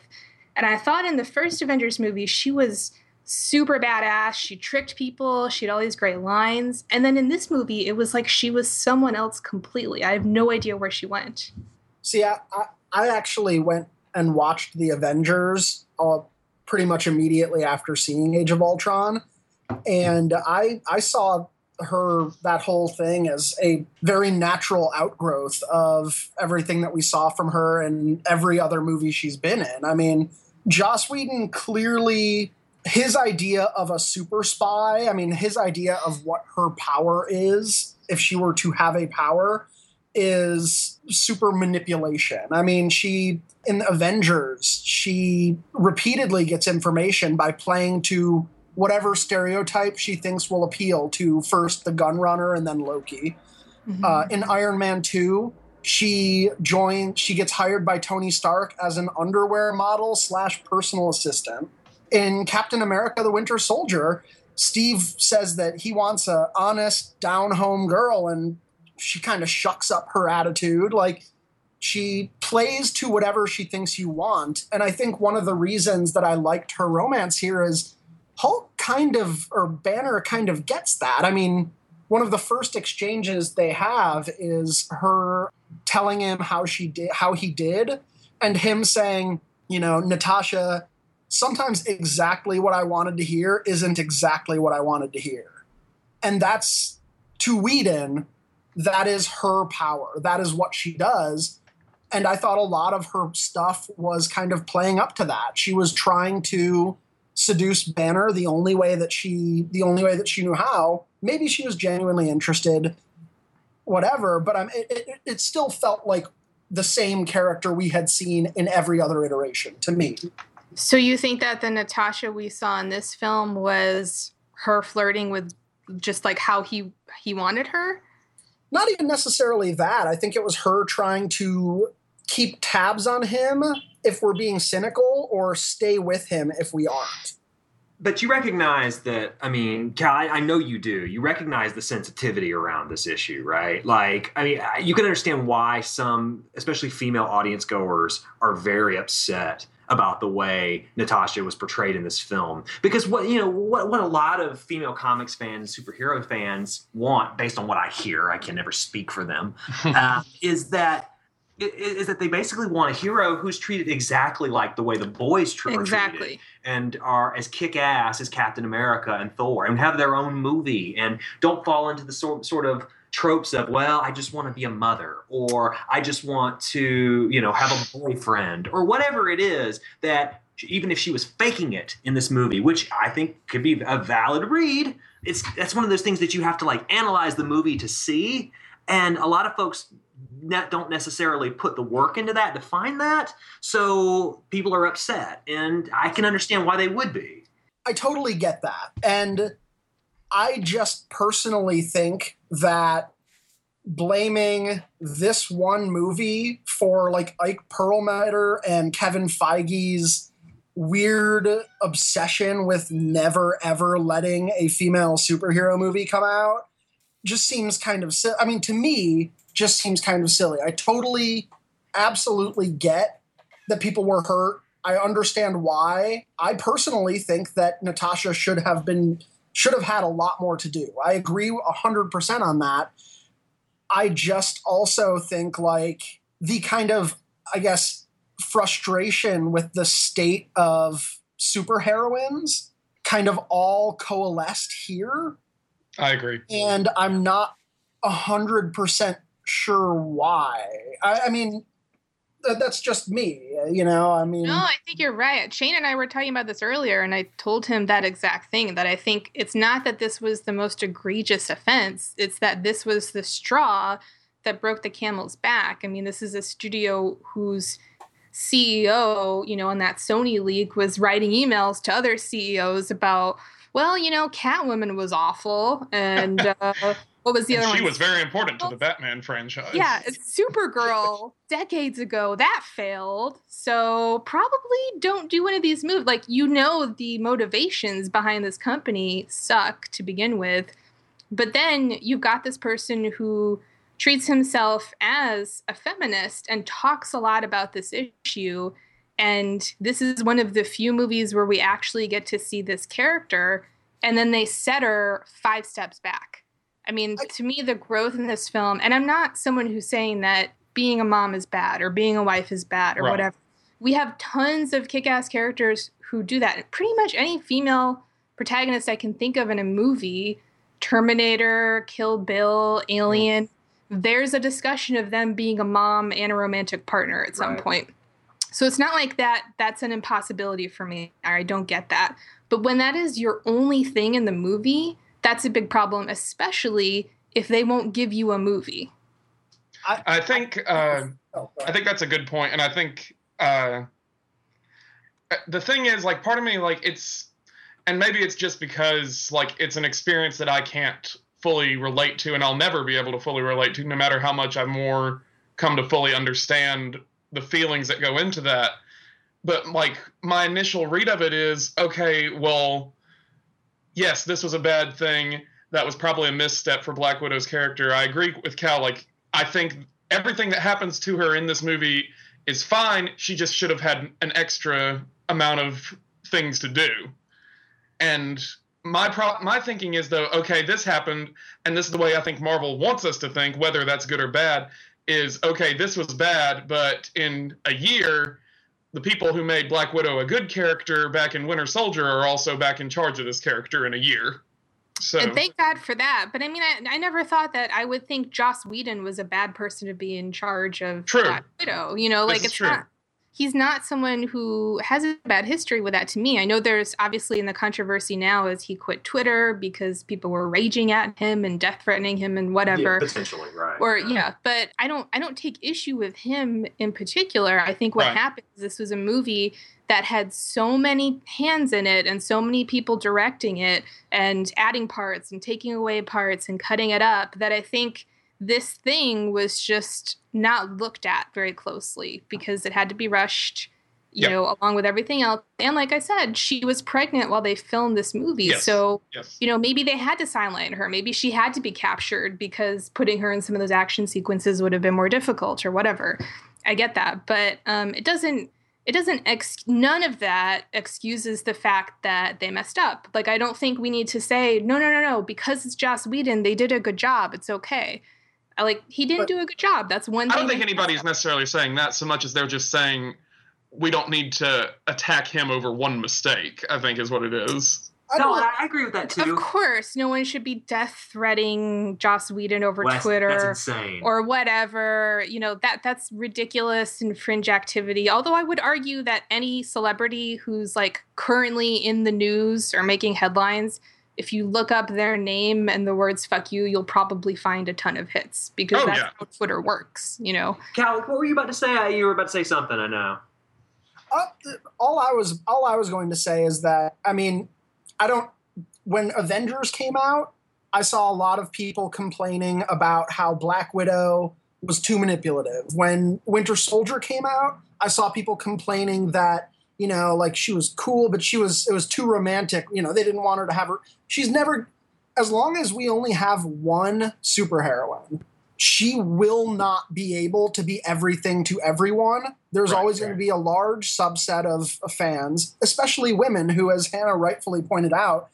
and i thought in the first avengers movie she was super badass. She tricked people. She had all these great lines. And then in this movie, it was like she was someone else completely. I have no idea where she went. See, I, I, I actually went and watched The Avengers uh, pretty much immediately after seeing Age of Ultron. And I, I saw her, that whole thing, as a very natural outgrowth of everything that we saw from her in every other movie she's been in. I mean, Joss Whedon clearly his idea of a super spy, I mean, his idea of what her power is, if she were to have a power, is super manipulation. I mean, she, in Avengers, she repeatedly gets information by playing to whatever stereotype she thinks will appeal to first the gunrunner and then Loki. Mm-hmm. Uh, in Iron Man 2, she joins, she gets hired by Tony Stark as an underwear model slash personal assistant in Captain America: The Winter Soldier, Steve says that he wants a honest, down home girl, and she kind of shucks up her attitude. Like she plays to whatever she thinks you want. And I think one of the reasons that I liked her romance here is Hulk kind of, or Banner kind of gets that. I mean, one of the first exchanges they have is her telling him how she did, how he did, and him saying, you know, Natasha, sometimes exactly what I wanted to hear isn't exactly what I wanted to hear. And that's to Whedon, that is her power. That is what she does. And I thought a lot of her stuff was kind of playing up to that. She was trying to seduce Banner the only way that she the only way that she knew how. Maybe she was genuinely interested, whatever. But I'm, it, it, it still felt like the same character we had seen in every other iteration to me. So you think that the Natasha we saw in this film was her flirting with just like how he he wanted her? Not even necessarily that. I think it was her trying to keep tabs on him if we're being cynical or stay with him if we aren't. But you recognize that, I mean, Cal, I, I, know you do. You recognize the sensitivity around this issue, right? Like, I mean, you can understand why some, especially female audience goers, are very upset about the way Natasha was portrayed in this film. Because what you know, what what a lot of female comics fans, superhero fans want, based on what I hear, I can never speak for them, uh, is that is that they basically want a hero who's treated exactly like the way the boys tr- exactly. are treated and are as kick-ass as Captain America and Thor and have their own movie and don't fall into the sort, sort of tropes of well i just want to be a mother or i just want to you know have a boyfriend or whatever it is that even if she was faking it in this movie which i think could be a valid read it's that's one of those things that you have to like analyze the movie to see and a lot of folks don't necessarily put the work into that to find that so people are upset and i can understand why they would be. I totally get that and I just personally think that blaming this one movie for like Ike Perlmutter and Kevin Feige's weird obsession with never ever letting a female superhero movie come out just seems kind of I mean to me just seems kind of silly. I totally absolutely get that people were hurt. I understand why. I personally think that Natasha should have been should have had a lot more to do. I agree 100% on that. I just also think like the kind of, I guess, frustration with the state of superheroines kind of all coalesced here. I agree. And I'm not a hundred percent sure why. I, I mean, that's just me, you know. I mean, no, I think you're right. Shane and I were talking about this earlier, and I told him that exact thing. That I think it's not that this was the most egregious offense; it's that this was the straw that broke the camel's back. I mean, this is a studio whose CEO, you know, in that Sony leak was writing emails to other CEOs about, well, you know, Catwoman was awful, and uh, what was the And other she one? was very important to the Batman franchise. Yeah, Supergirl decades ago that failed. So probably don't do one of these moves. Like you know the motivations behind this company suck to begin with. But then you've got this person who treats himself as a feminist and talks a lot about this issue. And this is one of the few movies where we actually get to see this character. And then they set her five steps back. I mean, to me, the growth in this film, and I'm not someone who's saying that being a mom is bad or being a wife is bad or Right. whatever. We have tons of kick ass characters who do that. Pretty much any female protagonist I can think of in a movie Terminator, Kill Bill, Alien there's a discussion of them being a mom and a romantic partner at some Right. point. So it's not like that that's an impossibility for me. I don't get that. But when that is your only thing in the movie, that's a big problem, especially if they won't give you a movie. I think uh, I think that's a good point, and I think uh, the thing is, like, part of me, like, it's, and maybe it's just because, like, it's an experience that I can't fully relate to, and I'll never be able to fully relate to, no matter how much I more come to fully understand the feelings that go into that. But like, my initial read of it is, okay, well, yes, this was a bad thing. That was probably a misstep for Black Widow's character. I agree with Cal. Like, I think everything that happens to her in this movie is fine. She just should have had an extra amount of things to do. And my pro- my thinking is though, okay, this happened, and this is the way I think Marvel wants us to think, whether that's good or bad. Is okay, this was bad, but in a year, the people who made Black Widow a good character back in Winter Soldier are also back in charge of this character in a year. So And thank God for that. But I mean, I, I never thought that I would think Joss Whedon was a bad person to be in charge of True. Black Widow. You know, like it's true. not. He's not someone who has a bad history with that to me. I know there's obviously in the controversy now as he quit Twitter because people were raging at him and death threatening him and whatever Yeah, potentially, right. or yeah but i don't i don't take issue with him in particular i think what Right. happened is this was a movie that had so many hands in it and so many people directing it and adding parts and taking away parts and cutting it up that i think this thing was just not looked at very closely because it had to be rushed you Yep. know along with everything else and like i said she was pregnant while they filmed this movie Yes. so yes. you know, maybe they had to sideline her. Maybe she had to be captured because putting her in some of those action sequences would have been more difficult or whatever. I get that, but um, it doesn't. It doesn't. Ex- none of that excuses the fact that they messed up. Like I don't think we need to say no, no, no, no. Because it's Joss Whedon, they did a good job. It's okay. I like he didn't But- do a good job. That's one. I don't think they- anybody's necessarily saying that so much as they're just saying we don't need to attack him over one mistake. I think is what it is. I no, I, I agree with that too. Of course, no one should be death threatening Joss Whedon over Well, that's- Twitter. That's insane. or whatever you know that that's ridiculous and fringe activity although i would argue that any celebrity who's like currently in the news or making headlines if you look up their name and the words fuck you you'll probably find a ton of hits because Oh, that's yeah. how twitter works you know Cal, what were you about to say? Uh, You were about to say something. I know. uh, all I was all I was going to say is that I mean, I don't. When Avengers came out, I saw a lot of people complaining about how Black Widow was too manipulative. When Winter Soldier came out, I saw people complaining that you know, like she was cool, but she was it was too romantic. You know, they didn't want her to have her. She's never. As long as we only have one superheroine, she will not be able to be everything to everyone. There's Right, always going to be a large subset of, of fans, especially women, who, as Hannah rightfully pointed out,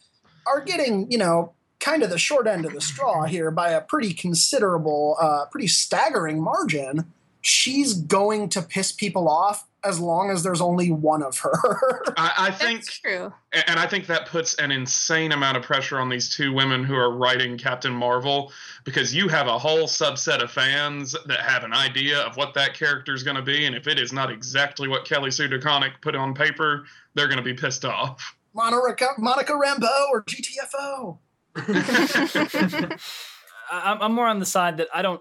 are getting, you know, kind of the short end of the straw here by a pretty considerable, uh, pretty staggering margin. She's going to piss people off as long as there's only one of her. I, I think That's true. and I think that puts an insane amount of pressure on these two women who are writing Captain Marvel because you have a whole subset of fans that have an idea of what that character is going to be, and if it is not exactly what Kelly Sue DeConnick put on paper, they're going to be pissed off. Monica, Monica Rambeau or GTFO. I, I'm more on the side that I don't.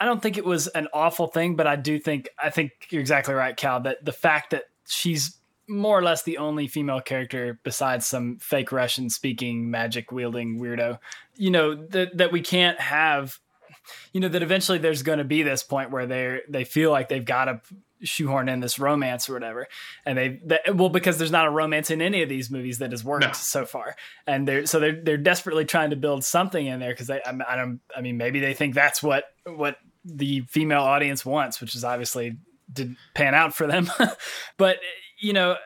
I don't think it was an awful thing, but I do think I think you're exactly right, Cal. That the fact that she's more or less the only female character besides some fake Russian speaking magic wielding weirdo, you know that that we can't have, you know that eventually there's going to be this point where they they feel like they've got to shoehorn in this romance or whatever and they that, well because there's not a romance in any of these movies that has worked No. so far and they're so they're they're desperately trying to build something in there because they I, I don't I mean maybe they think that's what what the female audience wants which is obviously didn't pan out for them. But you know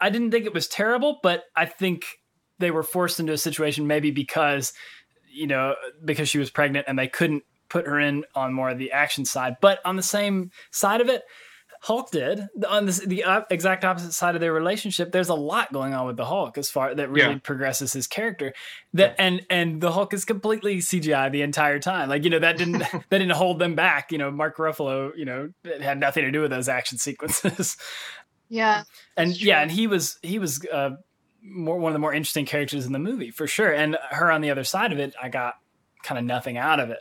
I didn't think it was terrible but I think they were forced into a situation maybe because you know because she was pregnant and they couldn't put her in on more of the action side. But on the same side of it Hulk did on this, the uh, exact opposite side of their relationship. There's a lot going on with the Hulk as far that really Yeah. progresses his character. That and and the Hulk is completely CGI the entire time. Like you know that didn't that didn't hold them back. You know Mark Ruffalo. You know it had nothing to do with those action sequences. Yeah. and That's yeah, and he was he was uh, more one of the more interesting characters in the movie for sure. And her on the other side of it, I got kind of nothing out of it.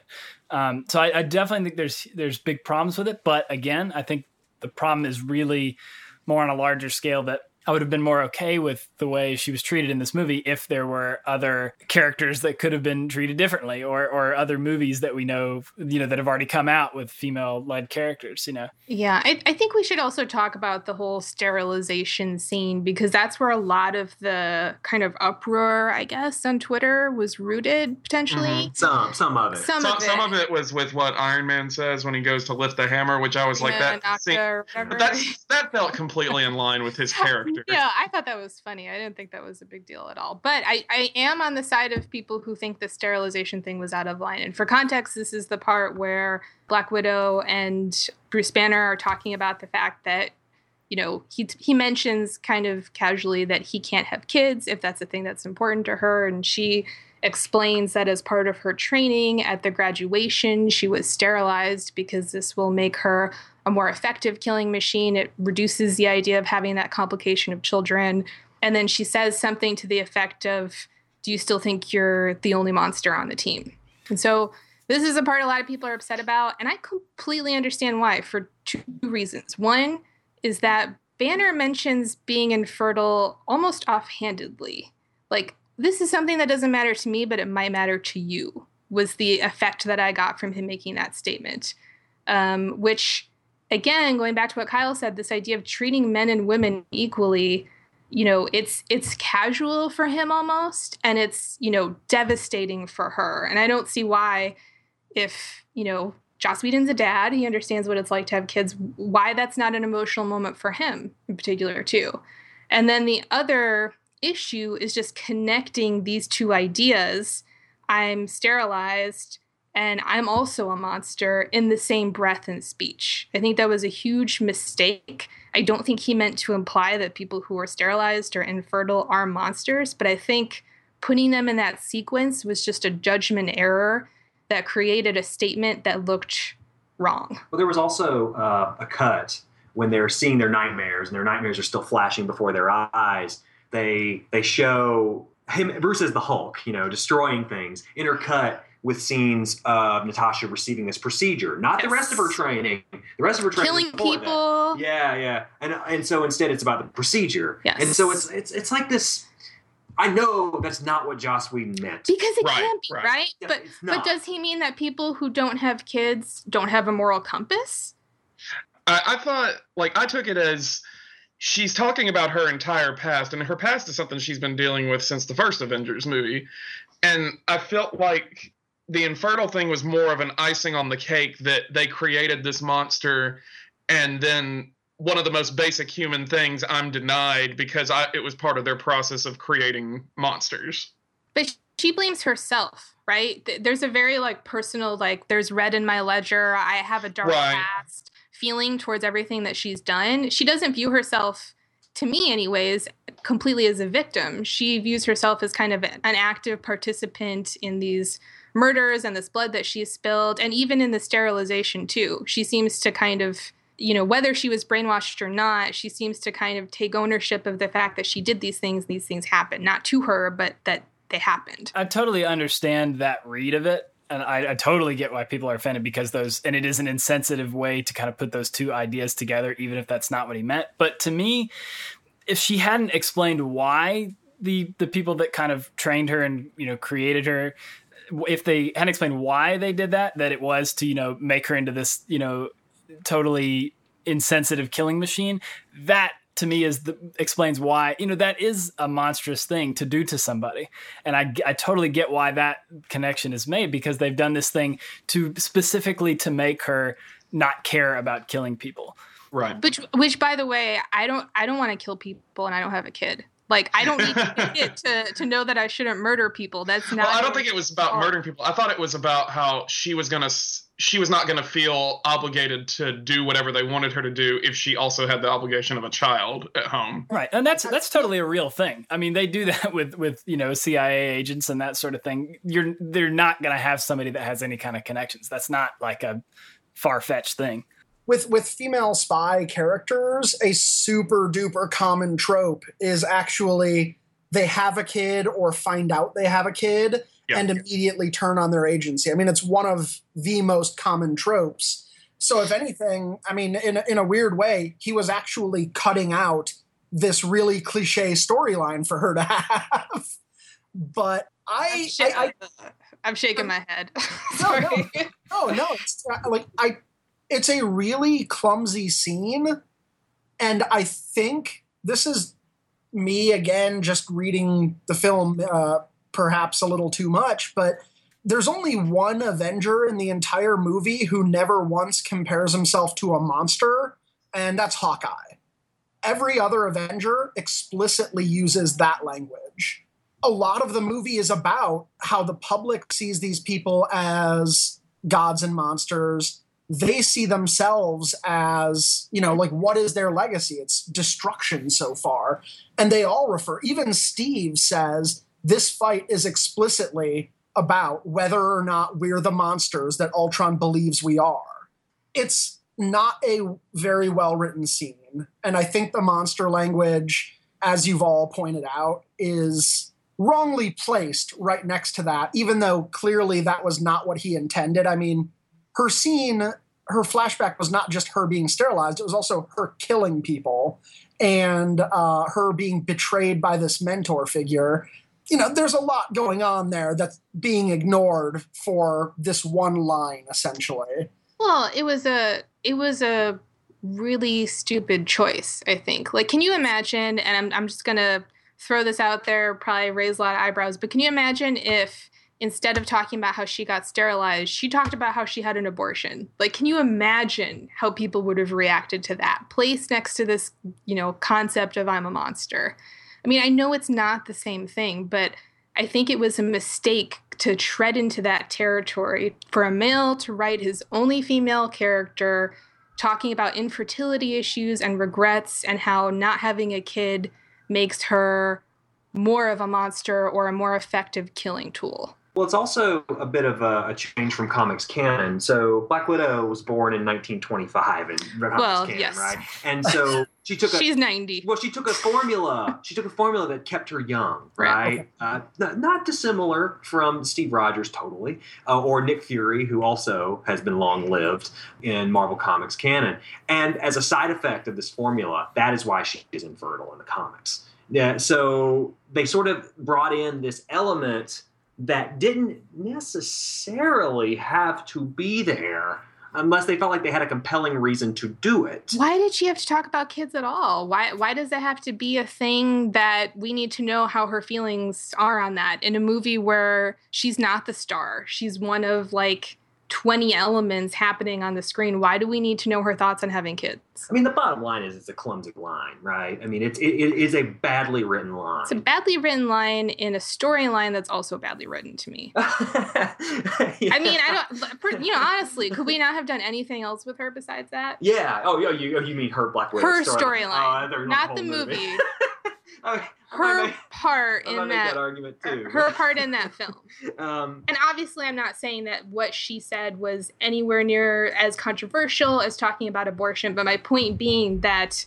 Um, so I, I definitely think there's there's big problems with it. But again, I think the problem is really more on a larger scale that I would have been more okay with the way she was treated in this movie if there were other characters that could have been treated differently or or other movies that we know you know that have already come out with female led characters you know Yeah, I, I think we should also talk about the whole sterilization scene because that's where a lot of the kind of uproar, I guess, on Twitter was rooted potentially. Mm-hmm. Some some of it. Some, Some, of it. of it was with what Iron Man says when he goes to lift the hammer, which I was like, that scene- or but that's, that felt completely in line with his character. Yeah, I thought that was funny. I didn't think that was a big deal at all. But I, I am on the side of people who think the sterilization thing was out of line. And for context, this is the part where Black Widow and Bruce Banner are talking about the fact that, you know, he he mentions kind of casually that he can't have kids if that's a thing that's important to her. And she explains that as part of her training at the graduation, she was sterilized because this will make her a more effective killing machine. It reduces the idea of having that complication of children. And then she says something to the effect of, Do you still think you're the only monster on the team? And so this is a part a lot of people are upset about. And I completely understand why for two reasons. One is that Banner mentions being infertile almost offhandedly. Like, this is something that doesn't matter to me, but it might matter to you, was the effect that I got from him making that statement. Um, which again, going back to what Kyle said, this idea of treating men and women equally, you know, it's it's casual for him almost, and it's you know devastating for her. And I don't see why, if you know Joss Whedon's a dad, he understands what it's like to have kids. Why that's not an emotional moment for him in particular too. And then the other issue is just connecting these two ideas. I'm sterilized and I'm also a monster in the same breath and speech. I think that was a huge mistake. I don't think he meant to imply that people who are sterilized or infertile are monsters, but I think putting them in that sequence was just a judgment error that created a statement that looked wrong. Well, there was also uh, a cut when they're seeing their nightmares, and their nightmares are still flashing before their eyes. They they show him Bruce as the Hulk, you know, destroying things. Intercut with scenes of Natasha receiving this procedure, not the rest of her training. The rest of her training, Killing before that. people. Yeah, yeah, and and so instead it's about the procedure. Yes. and so it's it's it's like this. I know that's not what Joss Whedon meant. Because it Right, can't be, right. right? Yeah, but but does he mean that people who don't have kids don't have a moral compass? I, I thought, like, I took it as she's talking about her entire past, and her past is something she's been dealing with since the first Avengers movie. And I felt like the infertile thing was more of an icing on the cake that they created this monster, and then one of the most basic human things I'm denied because I, it was part of their process of creating monsters. But she blames herself, right? There's a very like personal like there's red in my ledger. I have a dark Right. past feeling towards everything that she's done. She doesn't view herself, to me, anyways, completely as a victim. She views herself as kind of an active participant in these murders and this blood that she spilled, and even in the sterilization, too. She seems to kind of you know, whether she was brainwashed or not, she seems to kind of take ownership of the fact that she did these things, these things happened, not to her, but that they happened. I totally understand that read of it. And I, I, totally get why people are offended because those, and it is an insensitive way to kind of put those two ideas together, even if that's not what he meant. But to me, if she hadn't explained why the the people that kind of trained her and you know created her, if they hadn't explained why they did that, that it was to you know make her into this you know totally insensitive killing machine, that to me is the explains why you know that is a monstrous thing to do to somebody and I, I totally get why that connection is made because they've done this thing to specifically to make her not care about killing people right which which by the way i don't i don't want to kill people and i don't have a kid like I don't need to, to to know that I shouldn't murder people. That's not. Well, I don't think it was about murdering people. I thought it was about how she was gonna she was not gonna feel obligated to do whatever they wanted her to do if she also had the obligation of a child at home. Right, and that's that's totally a real thing. I mean, they do that with with you know CIA agents and that sort of thing. You're they're not gonna have somebody that has any kind of connections. That's not like a far fetched thing with with female spy characters, a super duper common trope is actually they have a kid or find out they have a kid yeah. and immediately turn on their agency. I mean, it's one of the most common tropes. So, if anything, I mean, in in a weird way, he was actually cutting out this really cliche storyline for her to have. but I, I'm, I, I, I'm shaking my head. no, no, no, no. It's uh, like I it's a really clumsy scene and i think this is me again just reading the film uh, perhaps a little too much but there's only one avenger in the entire movie who never once compares himself to a monster and that's hawkeye every other avenger explicitly uses that language a lot of the movie is about how the public sees these people as gods and monsters they see themselves as, you know, like what is their legacy? It's destruction so far. And they all refer, even Steve says this fight is explicitly about whether or not we're the monsters that Ultron believes we are. It's not a very well written scene. And I think the monster language, as you've all pointed out, is wrongly placed right next to that, even though clearly that was not what he intended. I mean, her scene, her flashback was not just her being sterilized, it was also her killing people and uh, her being betrayed by this mentor figure. You know, there's a lot going on there that's being ignored for this one line, essentially. Well, it was a it was a really stupid choice, I think. Like, can you imagine? And I'm I'm just gonna throw this out there, probably raise a lot of eyebrows, but can you imagine if instead of talking about how she got sterilized, she talked about how she had an abortion. Like, can you imagine how people would have reacted to that? Placed next to this, you know, concept of I'm a monster. I mean, I know it's not the same thing, but I think it was a mistake to tread into that territory for a male to write his only female character talking about infertility issues and regrets and how not having a kid makes her more of a monster or a more effective killing tool. Well, it's also a bit of a, a, change from comics canon. So Black Widow was born in 1925 in comics well, canon, yes. right? And so she took a, she's 90. Well, she took a formula. she took a formula that kept her young, right? right? Uh, not, not, dissimilar from Steve Rogers, totally, uh, or Nick Fury, who also has been long lived in Marvel Comics canon. And as a side effect of this formula, that is why she is infertile in the comics. Yeah, so they sort of brought in this element that didn't necessarily have to be there unless they felt like they had a compelling reason to do it. Why did she have to talk about kids at all? Why why does it have to be a thing that we need to know how her feelings are on that in a movie where she's not the star. She's one of like 20 elements happening on the screen. Why do we need to know her thoughts on having kids? I mean, the bottom line is it's a clumsy line, right? I mean, it's it, it is a badly written line. It's a badly written line in a storyline that's also badly written to me. yeah. I mean, I don't, you know, honestly, could we not have done anything else with her besides that? Yeah. Oh, yeah. You, oh, you mean her Black Widow Her story- storyline, Oh, you meant not the movie. I Her make- part in that, that argument too. her part in that film. um, And obviously, I'm not saying that what she said was anywhere near as controversial as talking about abortion, but my point being that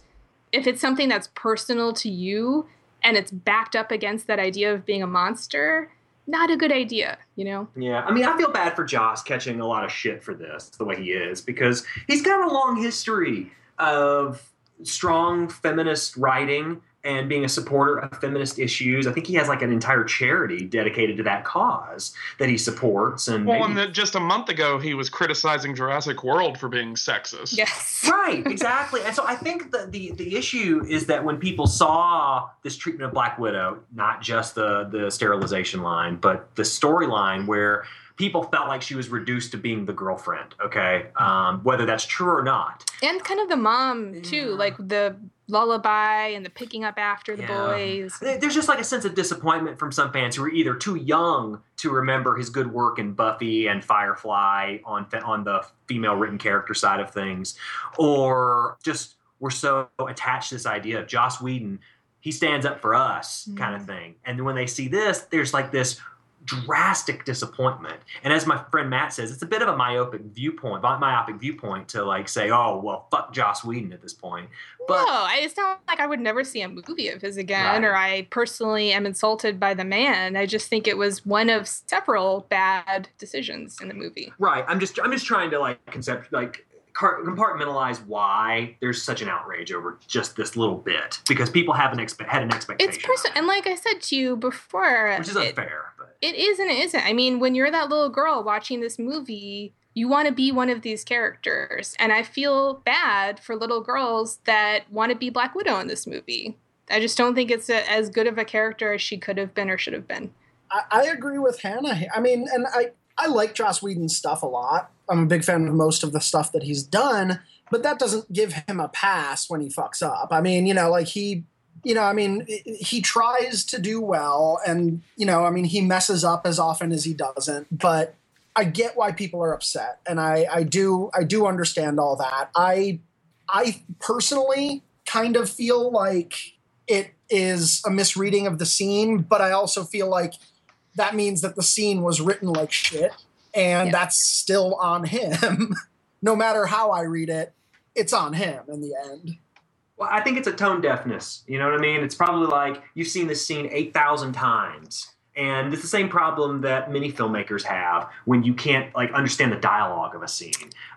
if it's something that's personal to you and it's backed up against that idea of being a monster, not a good idea, you know? Yeah, I mean, I feel bad for Joss catching a lot of shit for this, the way he is, because he's got a long history of strong feminist writing and being a supporter of feminist issues. I think he has like an entire charity dedicated to that cause that he supports. And Well, maybe- and then just a month ago, he was criticizing Jurassic World for being sexist. Yes. right, exactly. And so I think that the the issue is that when people saw this treatment of Black Widow, not just the the sterilization line, but the storyline where people felt like she was reduced to being the girlfriend. Okay, um, whether that's true or not. And kind of the mom, too, Yeah. like the lullaby and the picking up after the Yeah. boys. There's just like a sense of disappointment from some fans who are either too young to remember his good work in Buffy and Firefly on fe- on the female written character side of things, or just were so attached to this idea of Joss Whedon, he stands up for us kind of mm. thing. And then when they see this, there's like this drastic disappointment. And as my friend Matt says, it's a bit of a myopic viewpoint, myopic viewpoint to like say, oh well, fuck Joss Whedon at this point. But no, it's not like I would never see a movie of his again, Right. or I personally am insulted by the man. I just think it was one of several bad decisions in the movie. Right. I'm just I'm just trying to like concept like compartmentalize why there's such an outrage over just this little bit because people have an expe- had an expectation. It's personal, and like I said to you before, which is it- unfair. But it is and it isn't. I mean, when you're that little girl watching this movie, you want to be one of these characters. And I feel bad for little girls that want to be Black Widow in this movie. I just don't think it's a, as good of a character as she could have been or should have been. I, I agree with Hannah. I mean, and I, I like Joss Whedon's stuff a lot. I'm a big fan of most of the stuff that he's done, but that doesn't give him a pass when he fucks up. I mean, you know, like he, you know, I mean, he tries to do well, and you know, I mean, he messes up as often as he doesn't. But I get why people are upset, and I, I do, I do understand all that. I, I personally kind of feel like it is a misreading of the scene, but I also feel like that means that the scene was written like shit, and Yeah. that's still on him. no matter how I read it, it's on him in the end. well, I think it's a tone deafness. You know what I mean? It's probably like you've seen this scene eight thousand times. And it's the same problem that many filmmakers have when you can't like understand the dialogue of a scene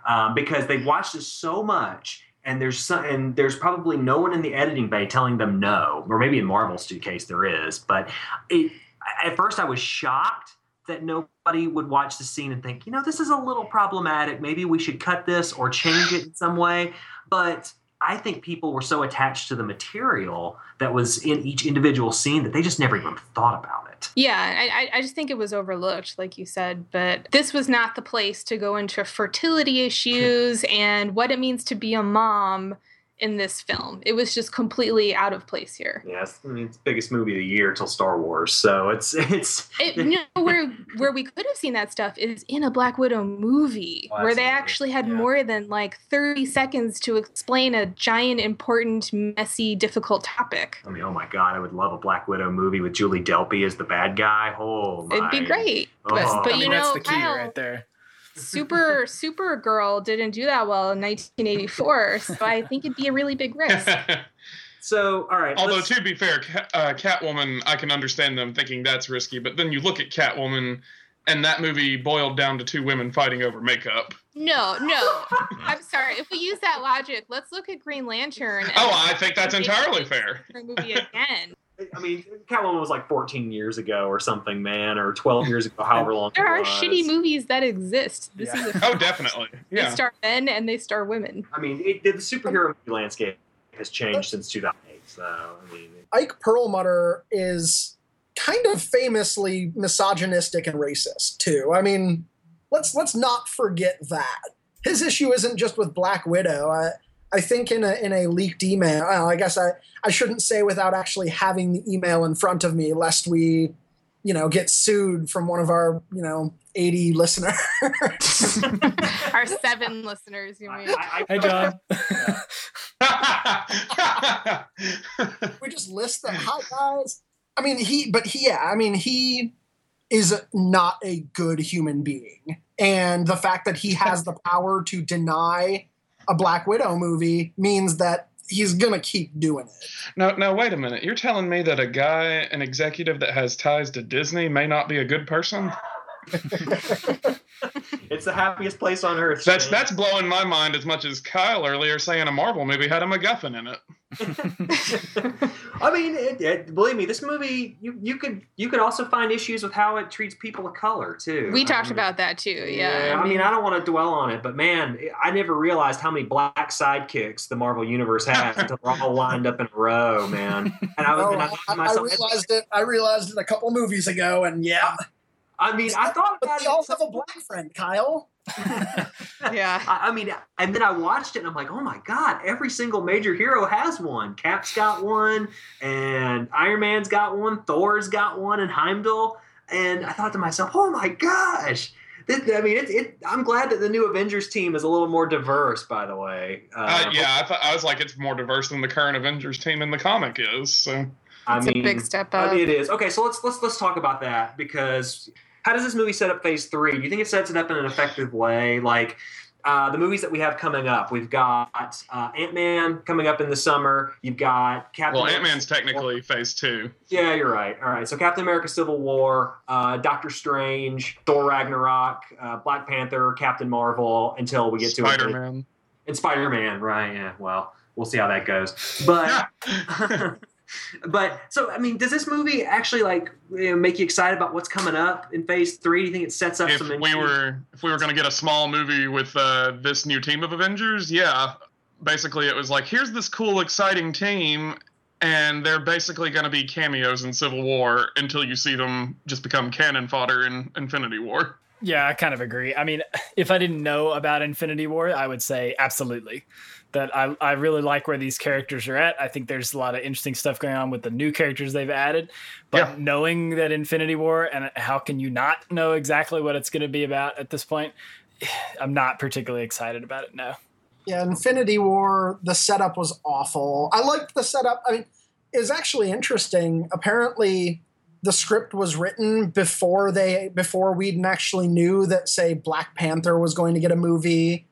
um, because they've watched this so much and there's some, and there's probably no one in the editing bay telling them no, or maybe in Marvel's case there is. But it, at first, I was shocked that nobody would watch the scene and think, you know, this is a little problematic. Maybe we should cut this or change it in some way. But I think people were so attached to the material that was in each individual scene that they just never even thought about it. Yeah, I, I- just think it was overlooked, like you said. But this was not the place to go into fertility issues and what it means to be a mom in this film. It was just completely out of place here. Yes, I mean it's the biggest movie of the year till Star Wars, so it's it's It, you know where where we could have seen that stuff is in a Black Widow movie Oh, where they actually had Yeah. more than like 30 seconds to explain a giant important messy difficult topic. I mean, oh my god, I would love a Black Widow movie with Julie Delpy as the bad guy. Oh, my. It'd be great. But, Oh. but I you mean, know, that's the key Kyle, right there. Super Supergirl didn't do that well in 1984, so I think it'd be a really big risk. So, all right. Although let's- to be fair, Ca- uh, Catwoman, I can understand them thinking that's risky, but then you look at Catwoman, and that movie boiled down to two women fighting over makeup. No, no. I'm sorry. If we use that logic, let's look at Green Lantern. Oh, I think that's entirely fair. Movie again. I mean, Catwoman was like 14 years ago or something, man, or 12 years ago, however long. There it are was. shitty movies that exist. This Yeah. is a Oh, definitely. They star men and they star women. I mean, it, the superhero movie landscape has changed since 2008. So, I mean, Ike Perlmutter is kind of famously misogynistic and racist too. I mean, let's let's not forget that his issue isn't just with Black Widow. I, I think in a in a leaked email. Well, I guess I I shouldn't say without actually having the email in front of me, lest we, you know, get sued from one of our you know eighty listeners. Our seven listeners, you mean? I, I, Hey, John. we just list them. Hi guys. I mean he, but he, yeah. I mean he is not a good human being, and the fact that he has the power to deny a Black Widow movie means that he's gonna keep doing it. now, now, wait a minute. You're telling me that a guy, an executive that has ties to Disney, may not be a good person? it's the happiest place on earth. That's Shane. that's blowing my mind as much as Kyle earlier saying a Marvel movie had a MacGuffin in it. I mean, it, it, believe me, this movie you you could you could also find issues with how it treats people of color too. We I talked mean, about that too. Yeah. I mean, I don't want to dwell on it, but man, I never realized how many black sidekicks the Marvel universe has until they're all lined up in a row, man. And I was, Oh, and I I, thought to I realized it. I realized it a couple movies ago, and yeah, I mean, I thought but about we it. all have a black friend, Kyle. yeah. I, I mean, and then I watched it and I'm like, oh my God, every single major hero has one. Cap's got one, and Iron Man's got one, Thor's got one, and Heimdall. And I thought to myself, oh my gosh. This, I mean, it, it, I'm glad that the new Avengers team is a little more diverse, by the way. Uh, yeah, I, thought I was like, it's more diverse than the current Avengers team in the comic is. So. I It's mean, a big step I up. mean, it is. Okay, so let's let's let's talk about that because how does this movie set up Phase Three? Do you think it sets it up in an effective way? Like uh, the movies that we have coming up, we've got uh, Ant Man coming up in the summer. You've got Captain. Well, Ant Man's technically phase two. Yeah, you're right. All right, so Captain America: Civil War, uh, Doctor Strange, Thor: Ragnarok, uh, Black Panther, Captain Marvel, until we get to Spider Man. and Spider Man. Right? Yeah. Well, we'll see how that goes. But. but so I mean, does this movie actually like you know, make you excited about what's coming up in Phase Three? Do you think it sets up if some? we were if we were going to get a small movie with uh, this new team of Avengers, yeah. Basically, it was like here's this cool, exciting team, and they're basically going to be cameos in Civil War until you see them just become cannon fodder in Infinity War. Yeah, I kind of agree. I mean, if I didn't know about Infinity War, I would say absolutely. That I, I really like where these characters are at. I think there's a lot of interesting stuff going on with the new characters they've added. But Yeah. knowing that Infinity War, and how can you not know exactly what it's going to be about at this point? I'm not particularly excited about it. No. Yeah, Infinity War, the setup was awful. I liked the setup. I mean, it was actually interesting. Apparently, the script was written before they before Whedon actually knew that, say, Black Panther was going to get a movie,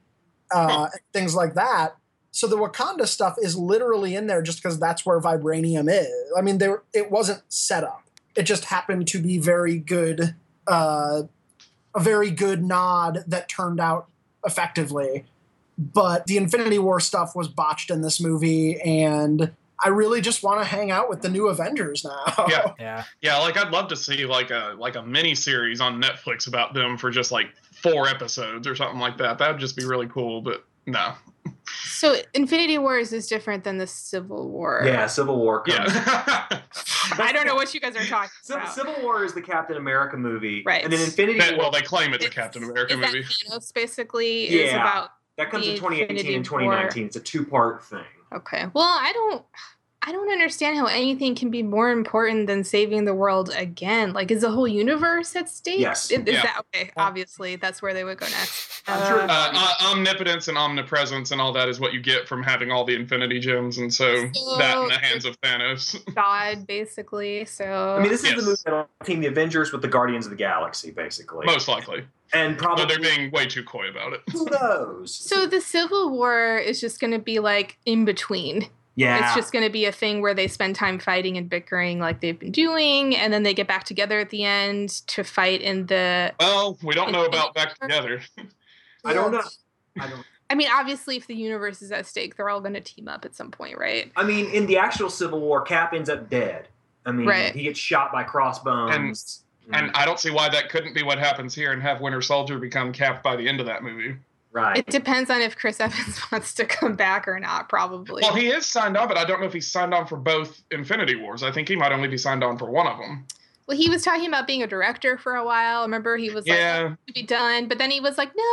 uh, things like that. So the Wakanda stuff is literally in there just because that's where vibranium is. I mean, there it wasn't set up. It just happened to be very good, uh, a very good nod that turned out effectively but the Infinity War stuff was botched in this movie, and I really just want to hang out with the new Avengers now. Yeah. Yeah. Yeah, like I'd love to see like a like a mini series on Netflix about them for just like four episodes or something like that. That would just be really cool. But no, So Infinity Wars is different than the Civil War. yeah, Civil War. Comes. yeah, I don't know what you guys are talking Civil, about. Civil War is the Captain America movie, Right. And then Infinity That- War well, they claim it's a Captain America is that movie. Thanos basically is Yeah. about that comes in 2018 Infinity and 2019. It's a two part thing. Okay. Well, I don't I don't understand how anything can be more important than saving the world again. Like is the whole universe at stake? Yes. Is, is Yeah. that okay? Obviously, that's where they would go next. I'm sure- Uh, Uh, uh, omnipotence and omnipresence and all that is what you get from having all the Infinity Gems, and so So- that in the hands of Thanos. God, basically. So I mean, this is Yes. the movie that'll team the Avengers with the Guardians of the Galaxy, basically. Most likely, and but probably they're being way too coy about it. who knows? so the Civil War is just going to be like in between. Yeah, It's just going to be a thing where they spend time fighting and bickering like they've been doing, and then they get back together at the end to fight in the. Well, we don't know about back together. I don't know. I don't. I mean, obviously, if the universe is at stake, they're all going to team up at some point, right? I mean, in the actual Civil War, Cap ends up dead. I mean, Right. he gets shot by crossbones. And mm. I don't see why that couldn't be what happens here and have Winter Soldier become Cap by the end of that movie. Right. It depends on if Chris Evans wants to come back or not, probably. Well, he is signed on, but I don't know if he's signed on for both Infinity Wars. I think he might only be signed on for one of them. Well, he was talking about being a director for a while. Remember, he was like, yeah, to be done. But then he was like, no,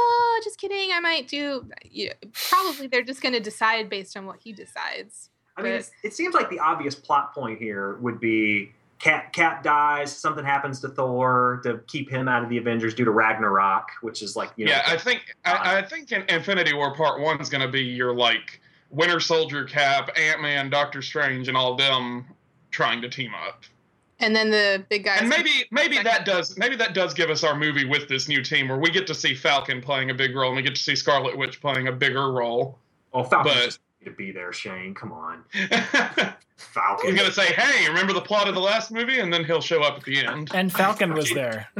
just kidding. I might do. Yeah, probably they're just going to decide based on what he decides. I mean, But- it's, it seems like the obvious plot point here would be Cap Cap dies, something happens to Thor to keep him out of the Avengers due to Ragnarok, which is like you know, yeah. I think I, I think in Infinity War Part One is going to be your like Winter Soldier, Cap, Ant Man, Doctor Strange, and all them trying to team up. And then the big guys. And maybe maybe that does maybe that does give us our movie with this new team where we get to see Falcon playing a big role and we get to see Scarlet Witch playing a bigger role. oh Falcon's but- just need to be there. Shane, come on, Falcon. He's Falcon. gonna say, "Hey, remember the plot of the last movie?" and then he'll show up at the end. And Falcon was there.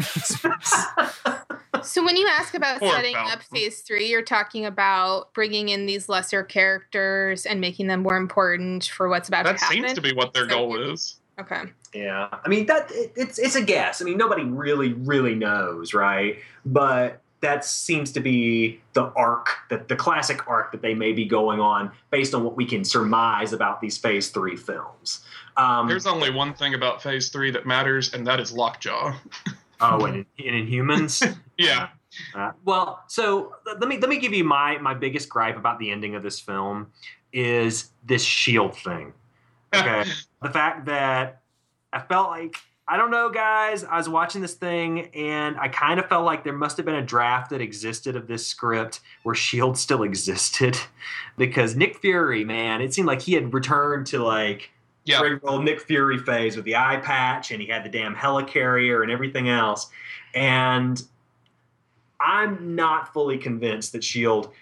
So when you ask about Poor setting Falcon. up Phase Three, you're talking about bringing in these lesser characters and making them more important for what's about That to happen. That seems to be what their goal is. Okay. Yeah, I mean that it, it's it's a guess. I mean nobody really really knows, right? But that seems to be the arc, that the classic arc that they may be going on, based on what we can surmise about these Phase Three films. Um, There's only one thing about Phase Three that matters, and that is Lockjaw. oh, and in, in Inhumans. Yeah, Uh, well, so let me let me give you my my biggest gripe about the ending of this film is this shield thing. Okay, the fact that I felt like I don't know, guys. I was watching this thing and I kind of felt like there must have been a draft that existed of this script where Shield still existed because Nick Fury, man, it seemed like he had returned to like regular old Nick Fury phase with the eye patch, and he had the damn helicarrier and everything else. And I'm not fully convinced that Shield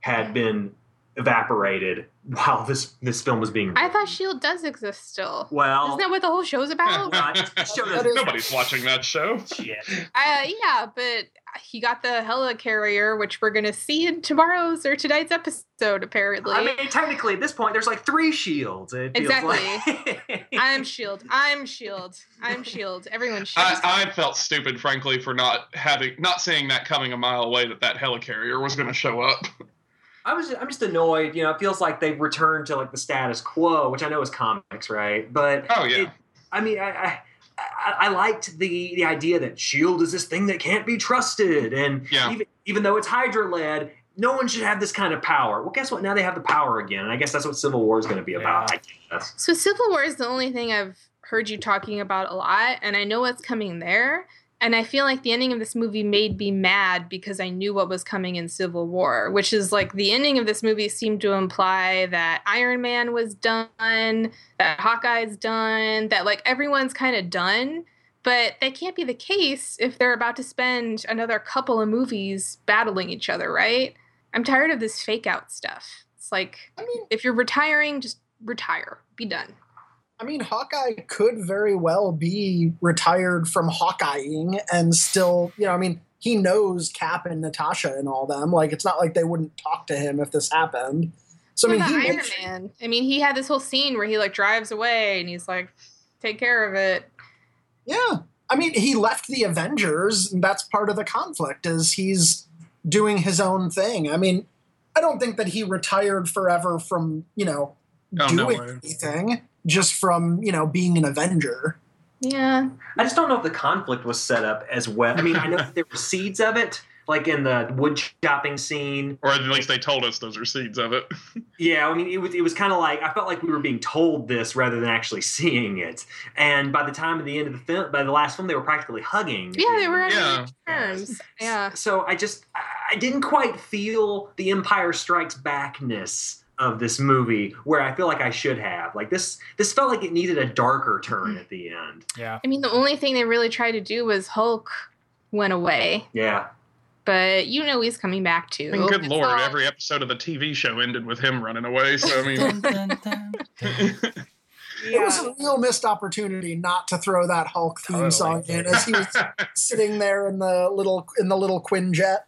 had been evaporated while this this film was being. I thought Shield does exist still. well, Isn't that what the whole show's about? uh, Show Nobody's watching that show. shit. yeah, but he got the helicarrier, which we're gonna see in tomorrow's or tonight's episode. Apparently, I mean, technically, at this point, there's like three shields. It feels Exactly. like- I'm Shield. I'm Shield. I'm Shield. Everyone's Shield. I, I felt stupid, frankly, for not having not seeing that coming a mile away that that helicarrier was going to show up. I was I'm just annoyed. You know, it feels like they've returned to like the status quo, which I know is comics, right? But Oh yeah, it- I mean, I, I I I liked the the idea that Shield is this thing that can't be trusted, and Yeah. even even though it's Hydra led, no one should have this kind of power. Well, guess what? Now they have the power again, and I guess that's what Civil War is going to be about. Yeah. I guess. So Civil War is the only thing I've heard you talking about a lot, and I know what's coming there. And I feel like the ending of this movie made me mad because I knew what was coming in Civil War, which is like the ending of this movie seemed to imply that Iron Man was done, that Hawkeye's done, that like everyone's kind of done. But that can't be the case if they're about to spend another couple of movies battling each other, right? I'm tired of this fake out stuff. It's like I mean, if you're retiring, just retire. Be done. I mean, Hawkeye could very well be retired from Hawkeyeing and still, you know, I mean, he knows Cap and Natasha and all them. Like, it's not like they wouldn't talk to him if this happened. So, I mean, he Iron makes, Man. I mean, he had this whole scene where he like drives away and he's like, "Take care of it." yeah. I mean, he left the Avengers, and that's part of the conflict is he's doing his own thing. I mean, I don't think that he retired forever from, you know, Oh, doing way. anything, just from, you know, being an Avenger. Yeah, I just don't know if the conflict was set up as well. I mean, I know that there were seeds of it, like in the wood chopping scene. or at least they told us those are seeds of it. Yeah, I mean, it was it was kind of like I felt like we were being told this rather than actually seeing it. And by the time of the end of the film, by the last film, they were practically hugging. yeah, they were on Yeah. terms. Yeah, So I just I- I didn't quite feel the Empire Strikes Backness of this movie where I feel like I should have. Like this this felt like it needed a darker turn at the end. Yeah. I mean, the only thing they really tried to do was Hulk went away, Yeah. but you know he's coming back too. I mean, good It's lord, all- every episode of the TV show ended with him running away. So I mean. It was a real missed opportunity not to throw that Hulk theme Totally. song in as he was sitting there in the little in the little Quinjet.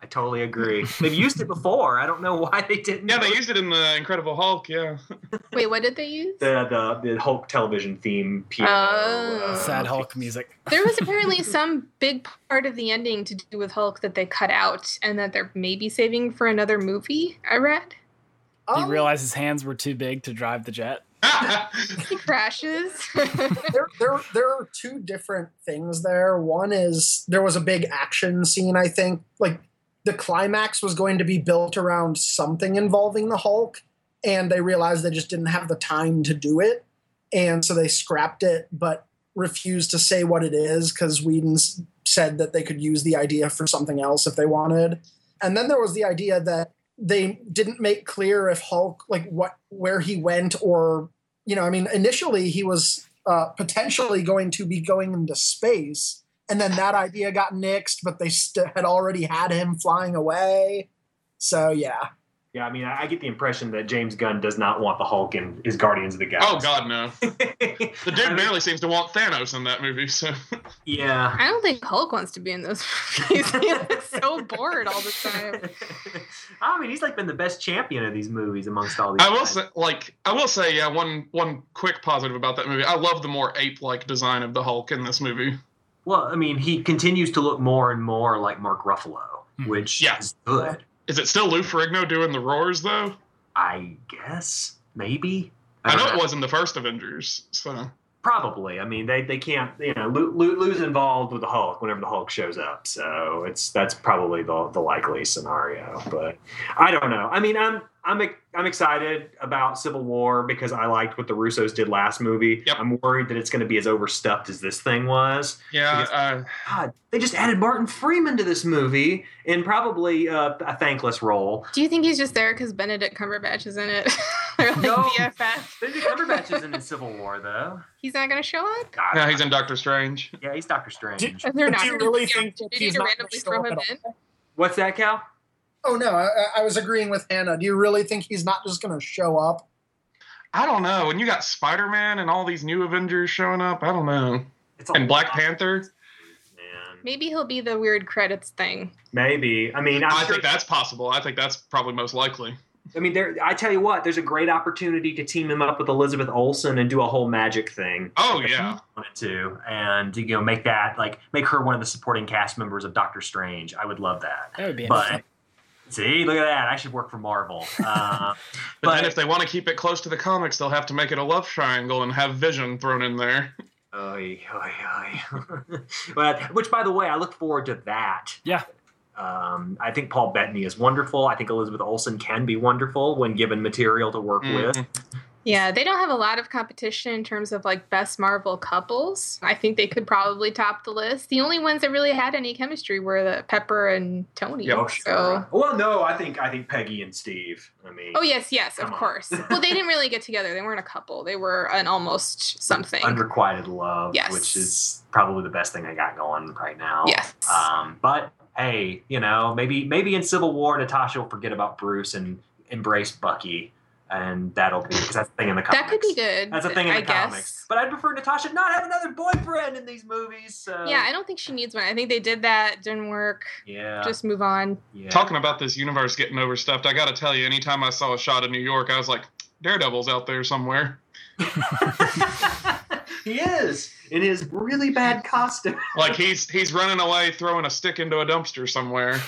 I totally agree. They've used it before. I don't know why they didn't. yeah, they used it in the Incredible Hulk. Yeah, Wait, what did they use? the the, the Hulk television theme piano. Oh. uh, Sad Hulk music. There was apparently some big part of the ending to do with Hulk that they cut out and that they're maybe saving for another movie. I read. He Um, realized his hands were too big to drive the jet. he crashes. there, there, there are two different things there. One is there was a big action scene, I think. Like the climax was going to be built around something involving the Hulk, and they realized they just didn't have the time to do it. And so they scrapped it, but refused to say what it is because Whedon said that they could use the idea for something else if they wanted. And then there was the idea that they didn't make clear if Hulk like what where he went or you know I mean initially he was uh, potentially going to be going into space and then that idea got nixed but they st- had already had him flying away so yeah yeah, I mean, I, get the impression that James Gunn does not want the Hulk in his Guardians of the oh, Galaxy. Oh God, no! the dude I mean, barely seems to want Thanos in that movie. So yeah, I don't think Hulk wants to be in those movies. he looks so bored all the time. I mean, he's like been the best champion of these movies amongst all these. I will say, like, I will say, yeah, one one quick positive about that movie. I love the more ape-like design of the Hulk in this movie. Well, I mean, he continues to look more and more like Mark Ruffalo, mm-hmm. which yeah. is good. Is it still Lou Ferrigno doing the roars though? I guess maybe. I, I know, know, it wasn't the first Avengers, so probably. I mean, they, they can't. You know, Lou, Lou's involved with the Hulk whenever the Hulk shows up, so it's that's probably the the likely scenario. But I don't know. I mean, I'm I'm I'm excited about Civil War because I liked what the Russos did last movie. Yep. I'm worried that it's going to be as overstuffed as this thing was. Yeah. Because, uh, God, they just added Martin Freeman to this movie in probably uh, a thankless role. Do you think he's just there because Benedict Cumberbatch is in it? like no, BFF. Benedict Cumberbatch isn't in Civil War though. He's not going to show up. God, yeah, he's in Doctor Strange. Yeah, he's Doctor Strange. Do, they're not do you really think he's not randomly throw him in? What's that, Cal? Oh no, I, I was agreeing with Hannah. Do you really think he's not just going to show up? I don't know. When you got Spider Man and all these new Avengers showing up, I don't know. and Black Panther. Maybe he'll be the weird credits thing. Maybe. I mean, I'm i sure think that's possible. I think that's probably most likely. I mean, there. I tell you what, there's a great opportunity to team him up with Elizabeth Olsen and do a whole magic thing. Oh yeah, wanted to, and you know, make that like make her one of the supporting cast members of Doctor Strange. I would love that. That would be. But See, look at that. I should work for Marvel. Uh, but, but, then if they want to keep it close to the comics, they'll have to make it a love triangle and have Vision thrown in there. Oy, oy, oy. but, which, by the way, I look forward to that. Yeah. Um, I think Paul Bettany is wonderful. I think Elizabeth Olsen can be wonderful when given material to work mm-hmm. with. Yeah, they don't have a lot of competition in terms of like best Marvel couples. I think they could probably top the list. The only ones that really had any chemistry were the Pepper and Tony. Yeah, oh, sure. So. Well, no, I think I think Peggy and Steve. I mean, oh yes, yes, of course. well, they didn't really get together. They weren't a couple. They were an almost something. Unrequited love, yes. which is probably the best thing I got going right now. Yes. Um, but hey, you know, maybe maybe in Civil War, Natasha will forget about Bruce and embrace Bucky and that'll be because that's a thing in the comics. That could be good. That's a thing in I the guess. comics. But I'd prefer Natasha not have another boyfriend in these movies. So. Yeah, I don't think she needs one. I think they did that, didn't work. Yeah. Just move on. Yeah. Talking about this universe getting overstuffed, I got to tell you, anytime I saw a shot of New York, I was like, Daredevil's out there somewhere. he is in his really bad costume. like he's he's running away, throwing a stick into a dumpster somewhere.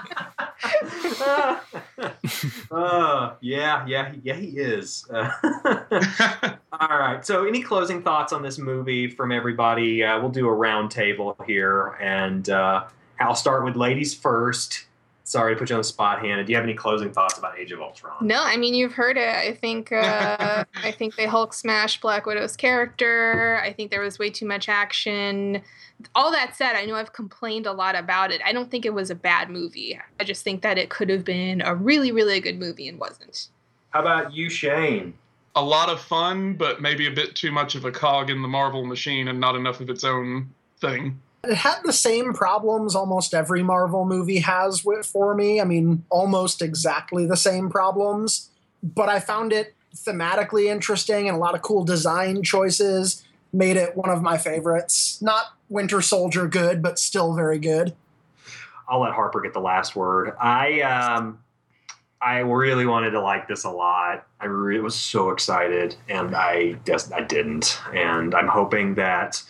uh, yeah, yeah, yeah, he is. Uh, all right. So, any closing thoughts on this movie from everybody? Uh, we'll do a round table here, and uh, I'll start with ladies first. Sorry to put you on the spot, Hannah. Do you have any closing thoughts about Age of Ultron? No, I mean you've heard it. I think uh, I think they Hulk smashed Black Widow's character. I think there was way too much action. All that said, I know I've complained a lot about it. I don't think it was a bad movie. I just think that it could have been a really, really good movie and wasn't. How about you, Shane? A lot of fun, but maybe a bit too much of a cog in the Marvel machine and not enough of its own thing it had the same problems almost every Marvel movie has with, for me. I mean, almost exactly the same problems, but I found it thematically interesting and a lot of cool design choices made it one of my favorites. Not Winter Soldier good, but still very good. I'll let Harper get the last word. I um, I really wanted to like this a lot. I really was so excited, and I just I didn't. And I'm hoping that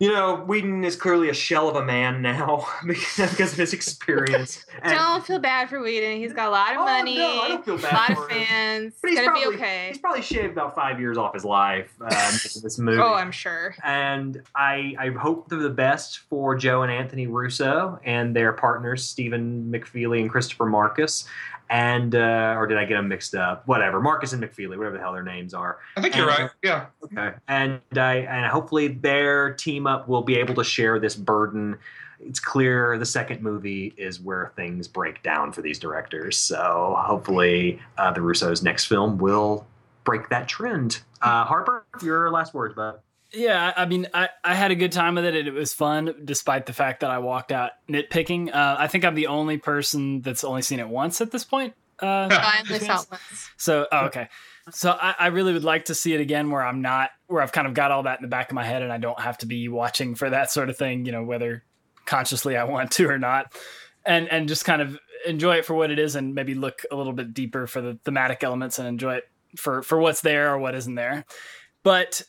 you know, Whedon is clearly a shell of a man now because of his experience. Don't feel bad for Whedon. He's got a lot of oh, money, no, I don't feel bad a lot for of him. fans. But He's probably, be okay. He's probably shaved about five years off his life uh, making this movie. Oh, I'm sure. And I, I hope they're the best for Joe and Anthony Russo and their partners, Stephen McFeely and Christopher Markus. And, uh, or did I get them mixed up? Whatever. Markus and McFeely, whatever the hell their names are. I think you're right. Yeah. Okay. And I and hopefully their team up will be able to share this burden. It's clear the second movie is where things break down for these directors. So hopefully uh, the Russos' next film will break that trend. Uh, Harper, your last words, bud. Yeah, I mean, I, I had a good time with it. and It was fun, despite the fact that I walked out nitpicking. Uh, I think I'm the only person that's only seen it once at this point. Uh, I only saw it once. so, oh, okay. So I, I really would like to see it again, where I'm not, where I've kind of got all that in the back of my head, and I don't have to be watching for that sort of thing. You know, whether consciously I want to or not, and and just kind of enjoy it for what it is, and maybe look a little bit deeper for the thematic elements, and enjoy it for for what's there or what isn't there but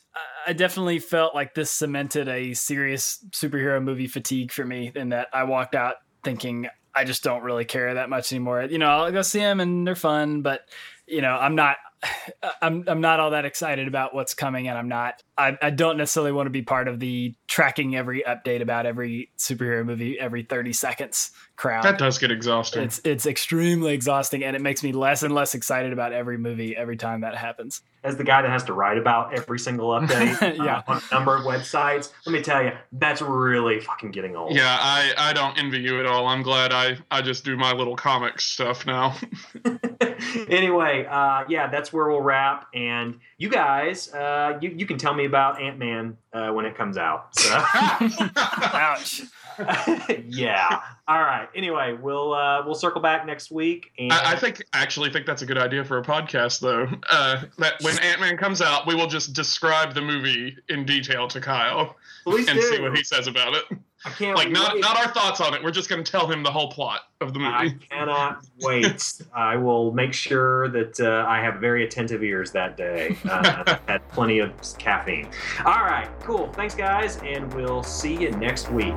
I definitely felt like this cemented a serious superhero movie fatigue for me in that I walked out thinking I just don't really care that much anymore. You know, I'll go see them and they're fun, but you know, I'm not I'm I'm not all that excited about what's coming and I'm not I, I don't necessarily want to be part of the tracking every update about every superhero movie every 30 seconds crowd. That does get exhausting. it's it's extremely exhausting and it makes me less and less excited about every movie every time that happens. As the guy that has to write about every single update Yeah. uh, on a number of websites, let me tell you, that's really fucking getting old. yeah, I, I don't envy you at all. I'm glad I, I just do my little comic stuff now. anyway, uh, yeah, that's where we'll wrap. And you guys, uh, you, you can tell me about Ant Man uh, when it comes out. So, Ouch. yeah. All right. Anyway, we'll uh, we'll circle back next week. And I, I think actually think that's a good idea for a podcast, though. Uh, that when Ant Man comes out, we will just describe the movie in detail to Kyle please and do. see what he says about it. I can't Like not wait. not our thoughts on it. We're just going to tell him the whole plot of the movie. I cannot wait. I will make sure that uh, I have very attentive ears that day. Uh, had plenty of caffeine. All right, cool. Thanks, guys, and we'll see you next week.